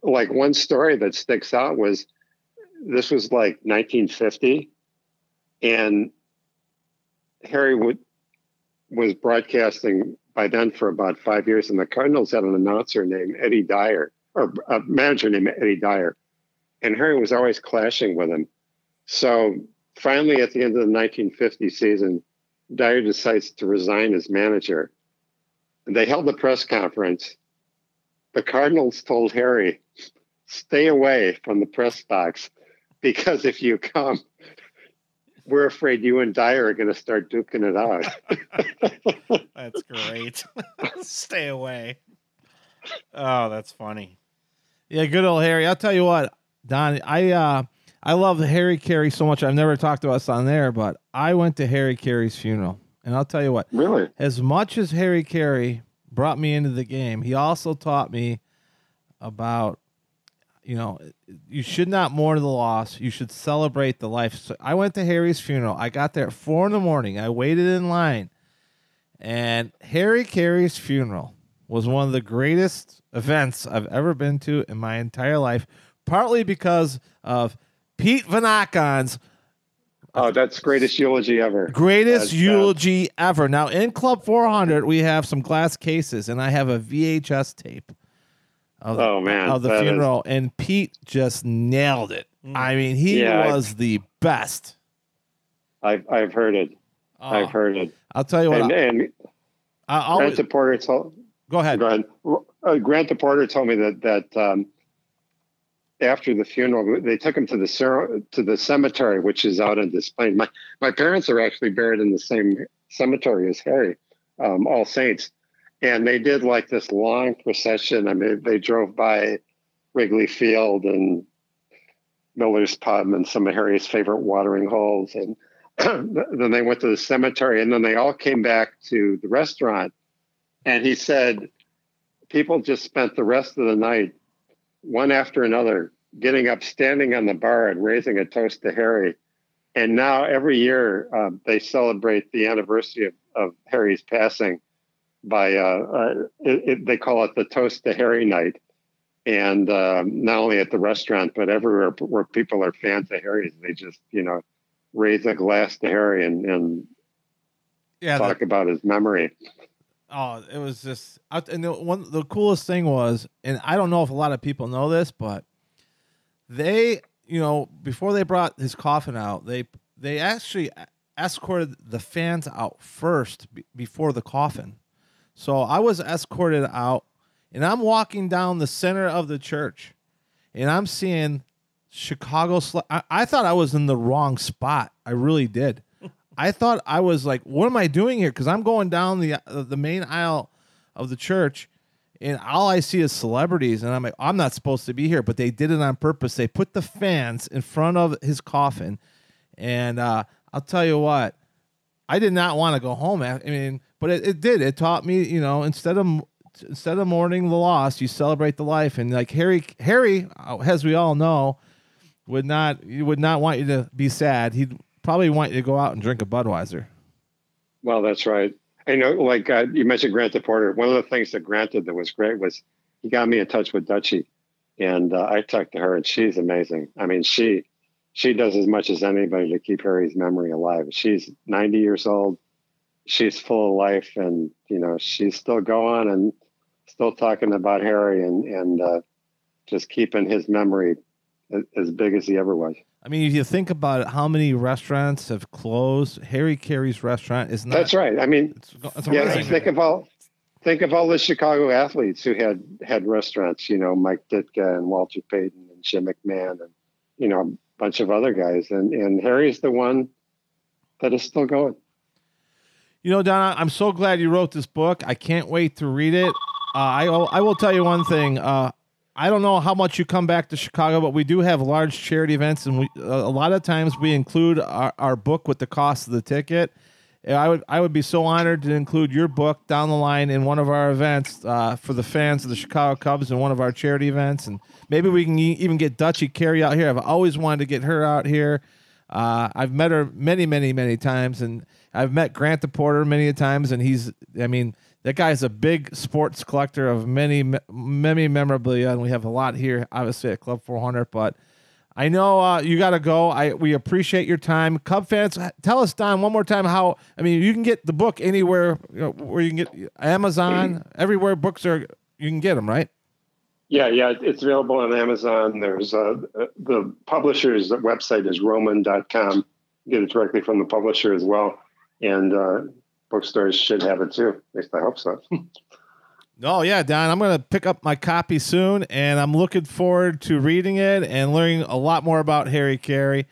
like one story that sticks out was this was like 1950, and Harry would was broadcasting by then for about five years, and the Cardinals had an announcer named Eddie Dyer, or uh, a manager named Eddie Dyer, and Harry was always clashing with him. So finally, at the end of the 1950 season, Dyer decides to resign as manager. And they held a press conference. The Cardinals told Harry, "Stay away from the press box, because if you come." We're afraid you and Dyer are going to start duking it out. That's great. Stay away. Oh, that's funny. Yeah, good old Harry. I'll tell you what, Don, I uh, I love Harry Caray so much. I've never talked to us on there, but I went to Harry Caray's funeral, and I'll tell you what. Really? As much as Harry Caray brought me into the game, he also taught me about, you know, you should not mourn the loss. You should celebrate the life. So I went to Harry's funeral. I got there at four in the morning. I waited in line, and Harry Caray's funeral was one of the greatest events I've ever been to in my entire life. Partly because of Pete Vonachen's. Oh, that's greatest eulogy ever. greatest That's, eulogy ever. Now in Club 400, we have some glass cases, and I have a VHS tape of, Oh, man, of the that is- funeral, and Pete just nailed it. Mm. I mean, he Yeah, I- was the best. I've I've heard it. Oh, I've heard it. I'll tell you what. And, and I, I'll, Grant DePorter told go ahead. go ahead. Uh, Grant DePorter told me that that um, after the funeral, they took him to the cer- to the cemetery, which is out in Des Plaines. My my parents are actually buried in the same cemetery as Harry, um, All Saints, and they did like this long procession. I mean, they drove by Wrigley Field and Miller's Pub and some of Harry's favorite watering holes, and then they went to the cemetery, and then they all came back to the restaurant. And he said, people just spent the rest of the night, one after another, getting up, standing on the bar, and raising a toast to Harry. And now every year um, they celebrate the anniversary of, of Harry's passing by, uh, uh, it, it, they call it the Toast to Harry night. And um, not only at the restaurant, but everywhere where people are fans of Harry's, they just, you know, raise a glass to Harry and, and Yeah, talk about his memory. Oh, it was just, and the one the coolest thing was, and I don't know if a lot of people know this, but they, you know, before they brought his coffin out, they they actually escorted the fans out first be- before the coffin. So I was escorted out, and I'm walking down the center of the church, and I'm seeing Chicago. Sl- I, I thought I was in the wrong spot. I really did. I thought I was like, what am I doing here? Because I'm going down the uh, the main aisle of the church, and all I see is celebrities, and I'm like, I'm not supposed to be here, but they did it on purpose. They put the fans in front of his coffin, and uh, I'll tell you what, I did not want to go home. I mean, but it, it did. It taught me, you know, instead of instead of mourning the loss, you celebrate the life. And like Harry, Harry, uh, as we all know, would not would not want you to be sad. He'd probably want you to go out and drink a Budweiser. Well, that's right. I know, like uh, you mentioned Grant DePorter. One of the things that Grant did that was great was he got me in touch with Dutchie, and uh, I talked to her, and she's amazing. I mean, she she does as much as anybody to keep Harry's memory alive. She's 90 years old. She's full of life, and you know, she's still going and still talking about Harry and and uh, just keeping his memory as big as he ever was. I mean, if you think about it, how many restaurants have closed? Harry Caray's restaurant is not. That's right. I mean, It's, it's yeah, amazing. think of all think of all the Chicago athletes who had had restaurants. You know, Mike Ditka and Walter Payton and Jim McMahon and you know a bunch of other guys. And and Harry's the one that is still going. You know, Donna, I'm so glad you wrote this book. I can't wait to read it. Uh, I I will tell you one thing. Uh, I don't know how much you come back to Chicago, but we do have large charity events, and we a lot of times we include our, our book with the cost of the ticket. I would I would be so honored to include your book down the line in one of our events uh, for the fans of the Chicago Cubs in one of our charity events, and maybe we can even get Dutchie Caray out here. I've always wanted to get her out here. Uh, I've met her many, many, many times, and I've met Grant DePorter many times, and he's, I mean, that guy is a big sports collector of many, many memorabilia, and we have a lot here, obviously at Club 400. But I know uh, you got to go. I we appreciate your time, Cub fans. Tell us, Don, one more time how. I mean, you can get the book anywhere you know, where you can get Amazon, everywhere books are. You can get them, right? Yeah, yeah, it's available on Amazon. There's uh, the publisher's website is rowman.com. Get it directly from the publisher as well. And uh, bookstores should have it too. At least I hope so. Oh yeah, Don. I'm gonna pick up my copy soon, and I'm looking forward to reading it and learning a lot more about Harry Caray.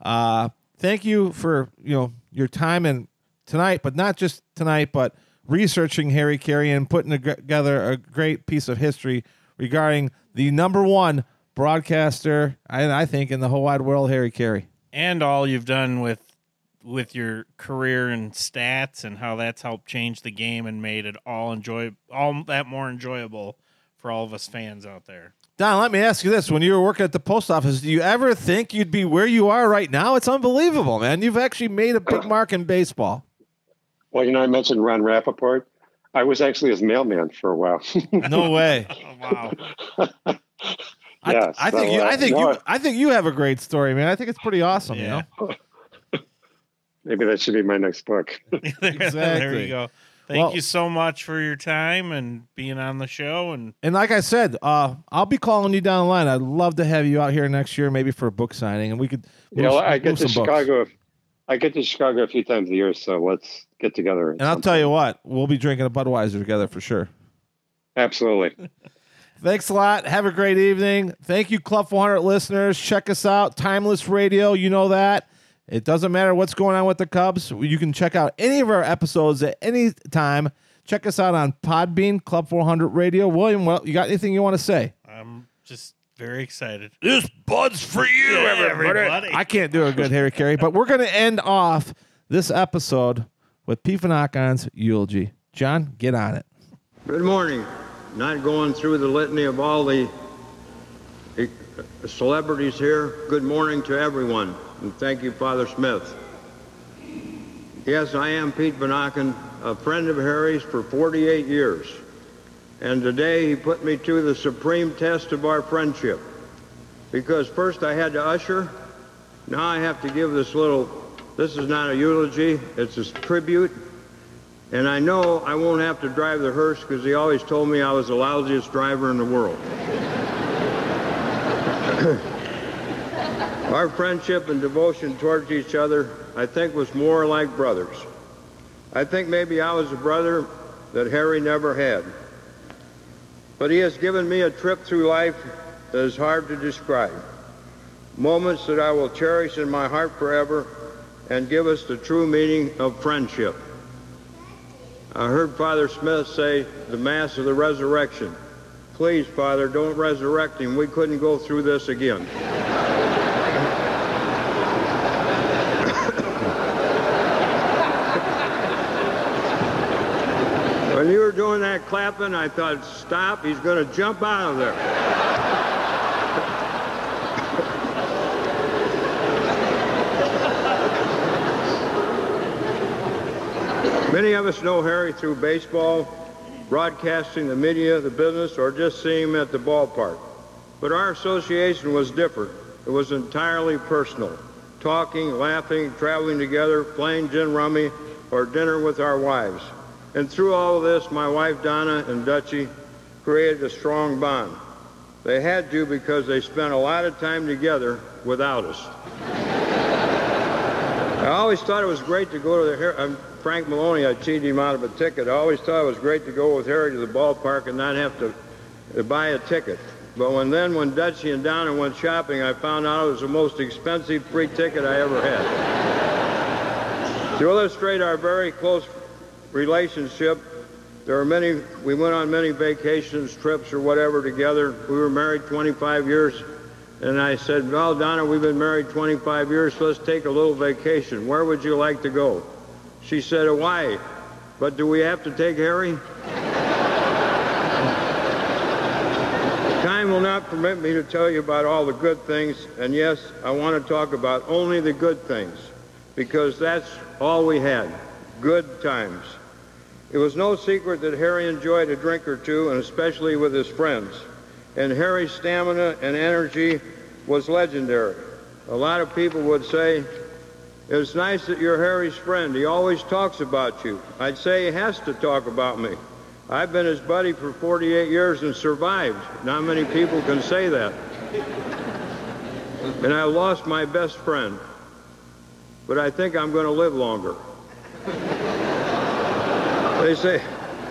Uh, thank you for you know your time and tonight, but not just tonight, but researching Harry Caray and putting together a great piece of history regarding the number one broadcaster, and I think in the whole wide world, Harry Caray. and all you've done with with your career and stats and how that's helped change the game and made it all enjoy all that more enjoyable for all of us fans out there. Don, let me ask you this: When you were working at the post office, do you ever think you'd be where you are right now? It's unbelievable, man. You've actually made a big mark in baseball. Well, you know, I mentioned Ron Rapoport. I was actually his mailman for a while. No way. Oh wow. I, Yeah, I think you. uh, I think no, you. I think you have a great story, man. I think it's pretty awesome. You Yeah. know. Maybe that should be my next book. Exactly. there you go. Thank Well- you so much for your time and being on the show and And like I said, uh, I'll be calling you down the line. I'd love to have you out here next year, maybe for a book signing, and we could. You know, I get to some books. Chicago. I get to Chicago a few times a year, so let's get together. And I'll tell you what, we'll be drinking a Budweiser together for sure. Absolutely. Thanks a lot. Have a great evening. Thank you, Club 400 listeners. Check us out. Timeless Radio. You know that. It doesn't matter what's going on with the Cubs. You can check out any of our episodes at any time. Check us out on Podbean, Club 400 Radio. William, well, you got anything you want to say? I'm just very excited. This Bud's for you, Yeah, everybody. I can't do a good Harry Caray, but we're going to end off this episode with P. Vonachen's eulogy. John, get on it. Good morning. Not going through the litany of all the celebrities here. Good morning to everyone, and thank you, Father Smith. Yes, I am Pete Vonachen, a friend of Harry's for 48 years, and today he put me to the supreme test of our friendship. Because first I had to usher, now I have to give this little, this is not a eulogy, it's a tribute. And I know I won't have to drive the hearse because he always told me I was the lousiest driver in the world. Our friendship and devotion towards each other, I think, was more like brothers. I think maybe I was a brother that Harry never had. But he has given me a trip through life that is hard to describe. Moments that I will cherish in my heart forever and give us the true meaning of friendship. I heard Father Smith say the Mass of the Resurrection. Please, Father, don't resurrect him. We couldn't go through this again. when you were doing that clapping, I thought, stop, he's going to jump out of there. Many of us know Harry through baseball, broadcasting, the media, the business, or just seeing him at the ballpark. But our association was different. It was entirely personal. Talking, laughing, traveling together, playing gin rummy, or dinner with our wives. And through all of this, my wife Donna and Dutchie created a strong bond. They had to because they spent a lot of time together without us. I always thought it was great to go to the Har- um, Frank Maloney. I cheated him out of a ticket. I always thought it was great to go with Harry to the ballpark and not have to, to buy a ticket. But when then, when Dutchie and Donna went shopping, I found out it was the most expensive free ticket I ever had. to illustrate our very close relationship, there are many. We went on many vacations, trips, or whatever together. We were married 25 years. And I said, well, Donna, we've been married 25 years, let's take a little vacation. Where would you like to go? She said, Hawaii. But do we have to take Harry? Time will not permit me to tell you about all the good things, and yes, I want to talk about only the good things, because that's all we had, good times. It was no secret that Harry enjoyed a drink or two, and especially with his friends. And Harry's stamina and energy was legendary. A lot of people would say, it's nice that you're Harry's friend. He always talks about you. I'd say he has to talk about me. I've been his buddy for 48 years and survived. Not many people can say that. And I lost my best friend. But I think I'm going to live longer. They say,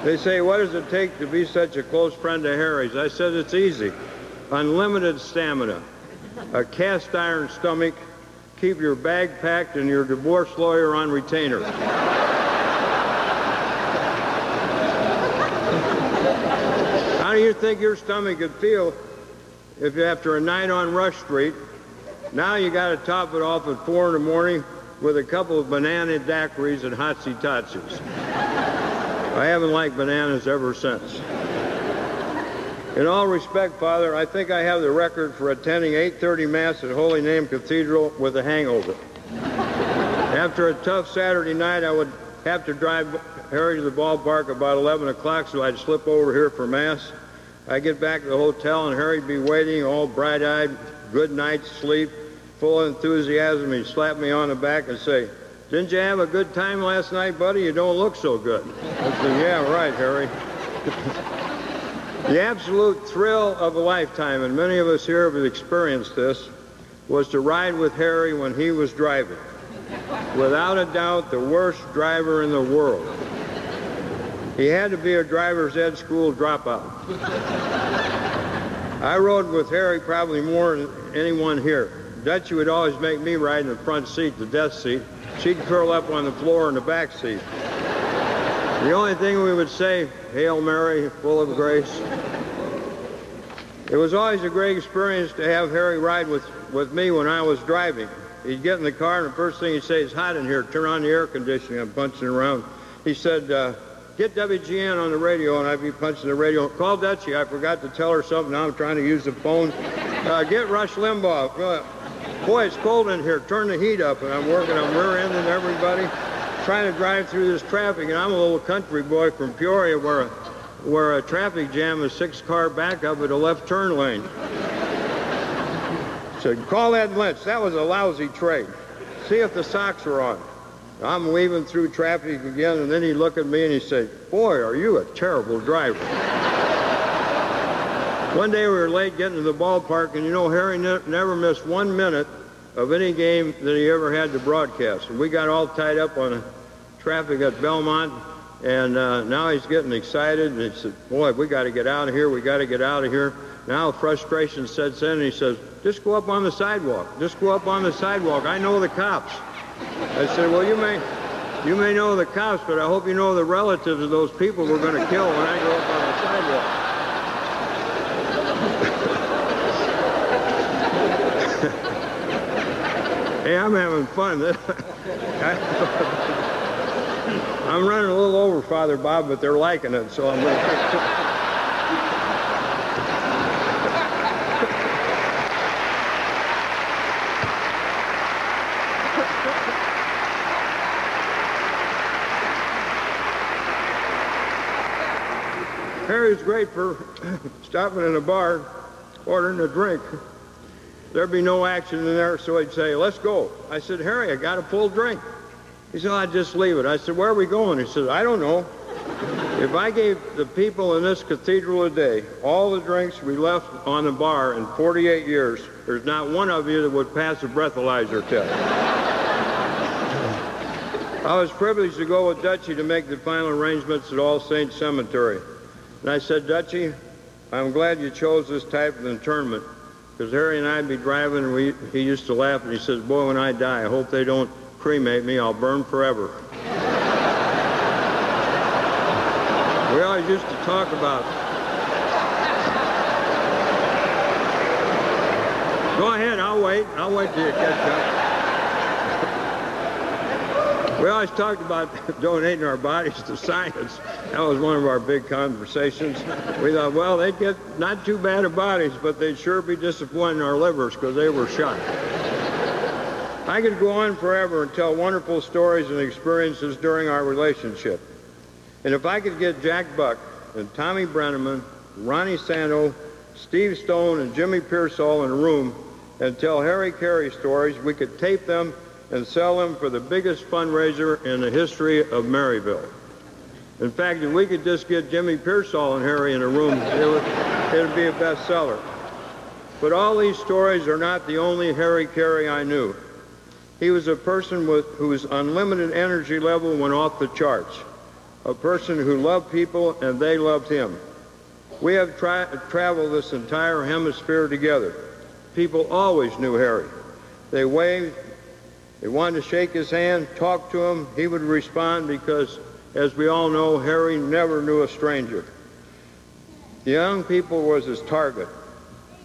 they say, what does it take to be such a close friend to Harry's? I said, it's easy. Unlimited stamina, a cast iron stomach, keep your bag packed, and your divorce lawyer on retainer. How do you think your stomach would feel if after a night on Rush Street, now you got to top it off at 4 in the morning with a couple of banana daiquiris and hotsy totsis. I haven't liked bananas ever since. In all respect, Father, I think I have the record for attending 8:30 Mass at Holy Name Cathedral with a hangover. After a tough Saturday night, I would have to drive Harry to the ballpark about 11 o'clock so I'd slip over here for Mass. I'd get back to the hotel and Harry'd be waiting, all bright-eyed, good night's sleep, full of enthusiasm. He'd slap me on the back and say, didn't you have a good time last night, buddy? You don't look so good. I said, yeah, right, Harry. the absolute thrill of a lifetime, and many of us here have experienced this, was to ride with Harry when he was driving. Without a doubt, the worst driver in the world. He had to be a driver's ed school dropout. I rode with Harry probably more than anyone here. Dutchie would always make me ride in the front seat, the death seat. She'd curl up on the floor in the back seat. The only thing we would say, Hail Mary, full of grace. It was always a great experience to have Harry ride with, with me when I was driving. He'd get in the car, and the first thing he'd say, it's hot in here, turn on the air conditioning. I'm punching around. He said, uh, get WGN on the radio, and I'd be punching the radio. Call Dutchie. I forgot to tell her something. Now I'm trying to use the phone. Uh, get Rush Limbaugh. Boy, it's cold in here. Turn the heat up. And I'm working on rear-ending everybody, trying to drive through this traffic. And I'm a little country boy from Peoria where, where a traffic jam is six-car backup at a left turn lane. So call Ed Lynch. That was a lousy trade. See if the Sox are on. I'm weaving through traffic again, and then he looked at me and he said, boy, are you a terrible driver. One day we were late getting to the ballpark, and you know, Harry ne never missed one minute of any game that he ever had to broadcast. And we got all tied up on traffic at Belmont, and uh, now he's getting excited, and he said, boy, we got to get out of here, we got to get out of here. Now frustration sets in, and he says, just go up on the sidewalk. Just go up on the sidewalk. I know the cops. I said, well, you may, you may know the cops, but I hope you know the relatives of those people we're going to kill when I go up on the sidewalk. Hey, I'm having fun. I'm running a little over Father Bob, but they're liking it, so I'm going to... Harry's great for stopping in a bar, ordering a drink. There'd be no action in there, so he'd say, let's go. I said, Harry, I got a full drink. He said, I'd just leave it. I said, where are we going? He said, I don't know. If I gave the people in this cathedral a day all the drinks we left on the bar in 48 years, there's not one of you that would pass a breathalyzer test. I was privileged to go with Dutchie to make the final arrangements at All Saints Cemetery. And I said, Dutchie, I'm glad you chose this type of internment because Harry and I'd be driving and we, he used to laugh and he says, boy, when I die, I hope they don't cremate me. I'll burn forever. we always used to talk about Go ahead, I'll wait. I'll wait till you catch up. We always talked about donating our bodies to science. That was one of our big conversations. We thought, well, they'd get not too bad of bodies, but they'd sure be disappointing our livers because they were shot. I could go on forever and tell wonderful stories and experiences during our relationship. And if I could get Jack Buck and Tommy Brennaman, Ronnie Santo, Steve Stone, and Jimmy Piersall in a room and tell Harry Caray stories, we could tape them and sell them for the biggest fundraiser in the history of Maryville. In fact, if we could just get Jimmy Piersall and Harry in a room, it would, it would be a bestseller. But all these stories are not the only Harry Caray I knew. He was a person with, whose unlimited energy level went off the charts, a person who loved people and they loved him. We have tra traveled this entire hemisphere together. People always knew Harry. They waved, they wanted to shake his hand, talk to him. He would respond because, as we all know, Harry never knew a stranger. The young people was his target.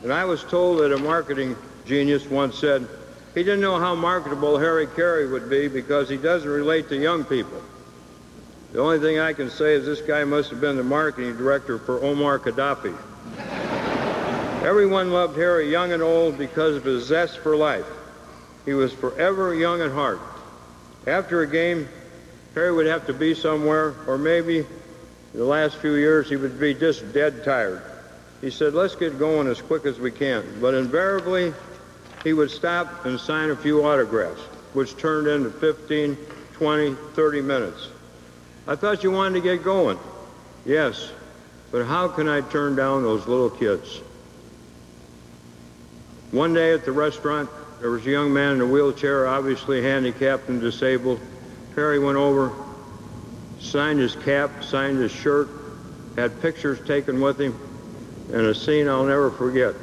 And I was told that a marketing genius once said he didn't know how marketable Harry Caray would be because he doesn't relate to young people. The only thing I can say is this guy must have been the marketing director for Omar Gaddafi. Everyone loved Harry, young and old, because of his zest for life. He was forever young at heart. After a game, Harry would have to be somewhere, or maybe the last few years he would be just dead tired. He said, let's get going as quick as we can. But invariably, he would stop and sign a few autographs, which turned into 15, 20, 30 minutes. I thought you wanted to get going. Yes, but how can I turn down those little kids? One day at the restaurant, there was a young man in a wheelchair, obviously handicapped and disabled. Harry went over, signed his cap, signed his shirt, had pictures taken with him, and a scene I'll never forget.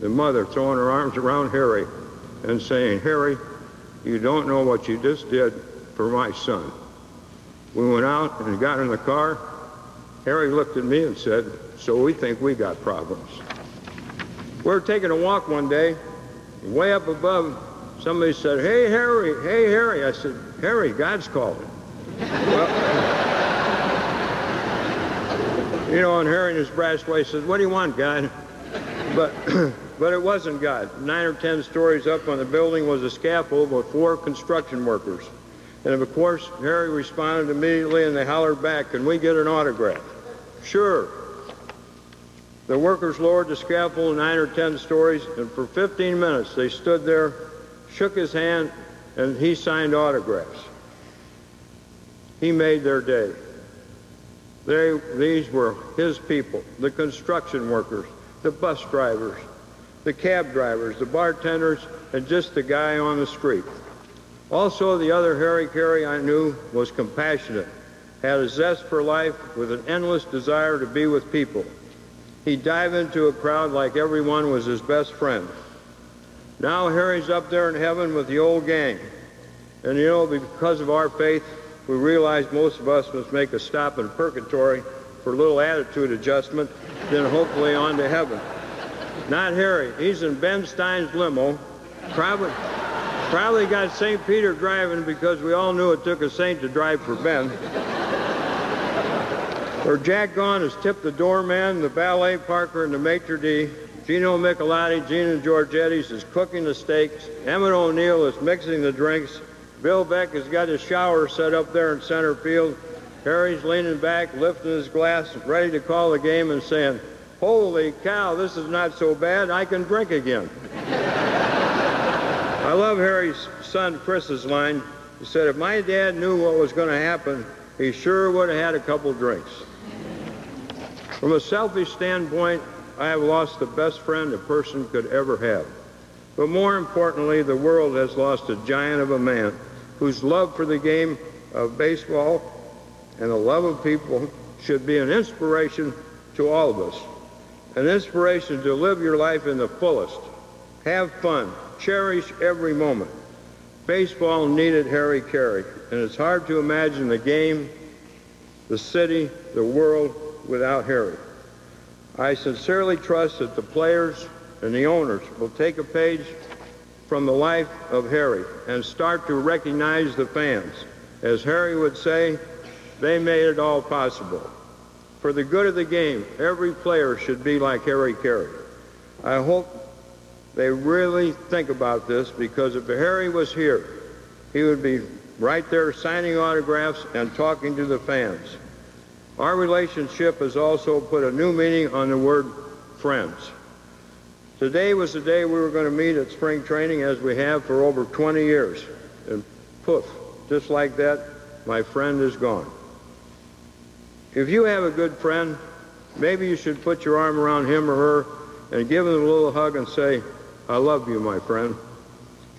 The mother throwing her arms around Harry and saying, Harry, you don't know what you just did for my son. We went out and got in the car. Harry looked at me and said, so we think we got problems. We were taking a walk one day, way up above, somebody said, hey, Harry, hey, Harry. I said, Harry, God's calling. well, you know, and Harry in his brass way says, what do you want, God? But, but it wasn't God. Nine or ten stories up on the building was a scaffold with four construction workers. And of course, Harry responded immediately and they hollered back, can we get an autograph? Sure. The workers lowered the scaffold nine or ten stories, and for 15 minutes they stood there, shook his hand, and he signed autographs. He made their day. They, these were his people, the construction workers, the bus drivers, the cab drivers, the bartenders, and just the guy on the street. Also, the other Harry Caray I knew was compassionate, had a zest for life with an endless desire to be with people. He'd dive into a crowd like everyone was his best friend. Now Harry's up there in heaven with the old gang. And you know, because of our faith, we realize most of us must make a stop in purgatory for a little attitude adjustment, then hopefully on to heaven. Not Harry. He's in Ben Stein's limo, probably, Probably got St. Peter driving because we all knew it took a saint to drive for Ben. Or Jack Gaunt has tipped the doorman, the ballet parker, and the maitre d'. Gino Michelotti, Gina Georgetti's is cooking the steaks. Emmett O'Neill is mixing the drinks. Bill Veeck has got his shower set up there in center field. Harry's leaning back, lifting his glass, ready to call the game and saying, Holy cow, this is not so bad. I can drink again. I love Harry's son Chris's line. He said, if my dad knew what was going to happen, he sure would have had a couple drinks. From a selfish standpoint, I have lost the best friend a person could ever have. But more importantly, the world has lost a giant of a man whose love for the game of baseball and the love of people should be an inspiration to all of us. An inspiration to live your life in the fullest. Have fun. Cherish every moment. Baseball needed Harry Caray, and it's hard to imagine the game, the city, the world without Harry. I sincerely trust that the players and the owners will take a page from the life of Harry and start to recognize the fans. As Harry would say, they made it all possible. For the good of the game, every player should be like Harry Caray. I hope they really think about this because if Harry was here, he would be right there signing autographs and talking to the fans. Our relationship has also put a new meaning on the word friends. Today was the day we were going to meet at spring training as we have for over 20 years. And poof, just like that, my friend is gone. If you have a good friend, maybe you should put your arm around him or her and give him a little hug and say, I love you, my friend.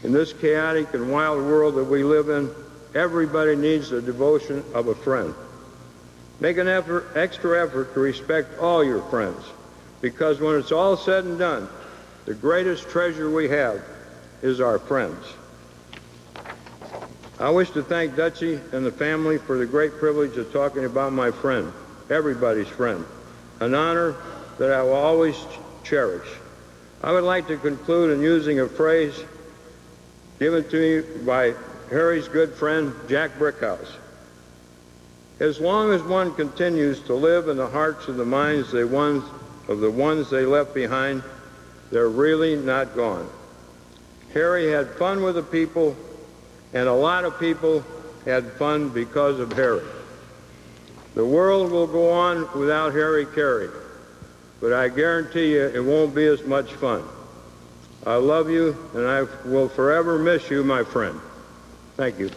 In this chaotic and wild world that we live in, everybody needs the devotion of a friend. Make an effort, extra effort to respect all your friends, because when it's all said and done, the greatest treasure we have is our friends. I wish to thank Dutchie and the family for the great privilege of talking about my friend, everybody's friend, an honor that I will always cherish. I would like to conclude in using a phrase given to me by Harry's good friend, Jack Brickhouse. As long as one continues to live in the hearts and the minds they ones, of the ones they left behind, they're really not gone. Harry had fun with the people, and a lot of people had fun because of Harry. The world will go on without Harry Caray, but I guarantee you it won't be as much fun. I love you, and I will forever miss you, my friend. Thank you.